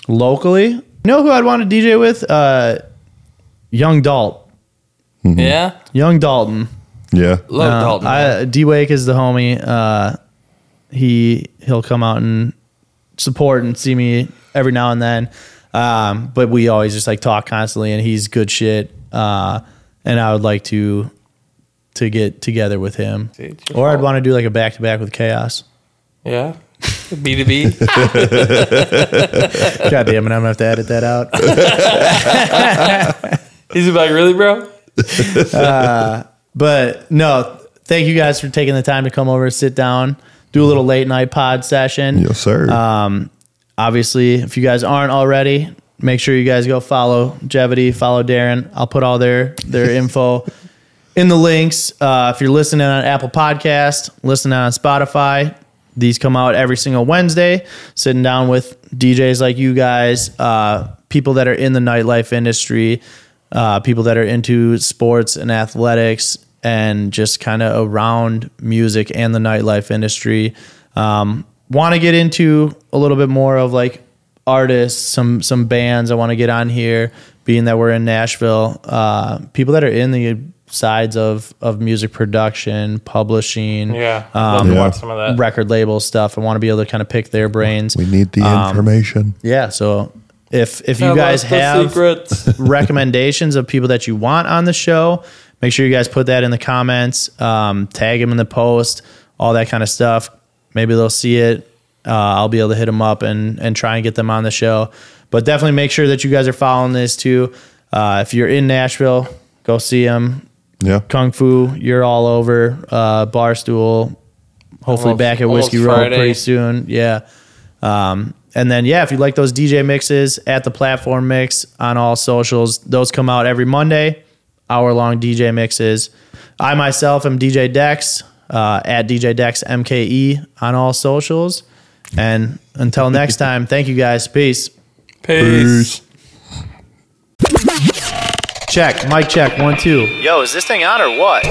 A: Locally, you know who I'd want to DJ with? Uh, Young Dalt,
C: Yeah,
A: Young Dalton.
D: Yeah.
C: love
A: Uh,
C: Dalton.
A: I, D Wake is the homie. Uh, he he'll come out and support and see me every now and then. Um, but we always just like talk constantly, and he's good shit. Uh, and I would like to to get together with him,
C: See, it's your
A: or I'd
C: fault.
A: want to do like a back to back with Chaos.
C: yeah, B two B. *laughs*
A: God damn it, I'm gonna have to edit that out. *laughs*
C: He's like, really, bro? *laughs*
A: But no, thank you guys for taking the time to come over, sit down, do a little late night pod session.
D: Yes, sir.
A: Um, obviously, if you guys aren't already, make sure you guys go follow Jevity, follow Darren. I'll put all their their info in the links. Uh, if you're listening on Apple Podcast, listening on Spotify, these come out every single Wednesday. Sitting down with DJs like you guys, uh, people that are in the nightlife industry, uh, people that are into sports and athletics, and just kind of around music and the nightlife industry. Um, want to get into a little bit more of like artists, some some bands I want to get on here, being that we're in Nashville. Uh, people that are in the sides of of music production, publishing,
C: Yeah, I'd love to
D: Yeah.
C: some of that.
A: record label stuff. I want to be able to kind of pick their brains.
D: we need the
A: um,
D: information.
A: Yeah, so if if you guys have
C: secrets. *laughs* *laughs*
A: recommendations of people that you want on the show, make sure you guys put that in the comments. Um, tag them in the post, all that kind of stuff. Maybe they'll see it uh, I'll be able to hit them up and and try and get them on the show. But definitely make sure that you guys are following this too. Uh, if you're in Nashville, go see them.
D: Yeah.
A: Kung Fu, you're all over. Uh, Barstool, hopefully
C: Almost-
A: back at Whiskey
C: almost
A: Road pretty soon. Yeah. Um, and then, yeah, if you like those DJ mixes at the platform mix on all socials, those come out every Monday, hour long DJ mixes. I myself am DJ Dex uh, at DJ Dex MKE on all socials. And until next *laughs* time, thank you guys. Peace.
C: Peace.
A: Check. Mic check. One, two. Yo, is this thing on or what?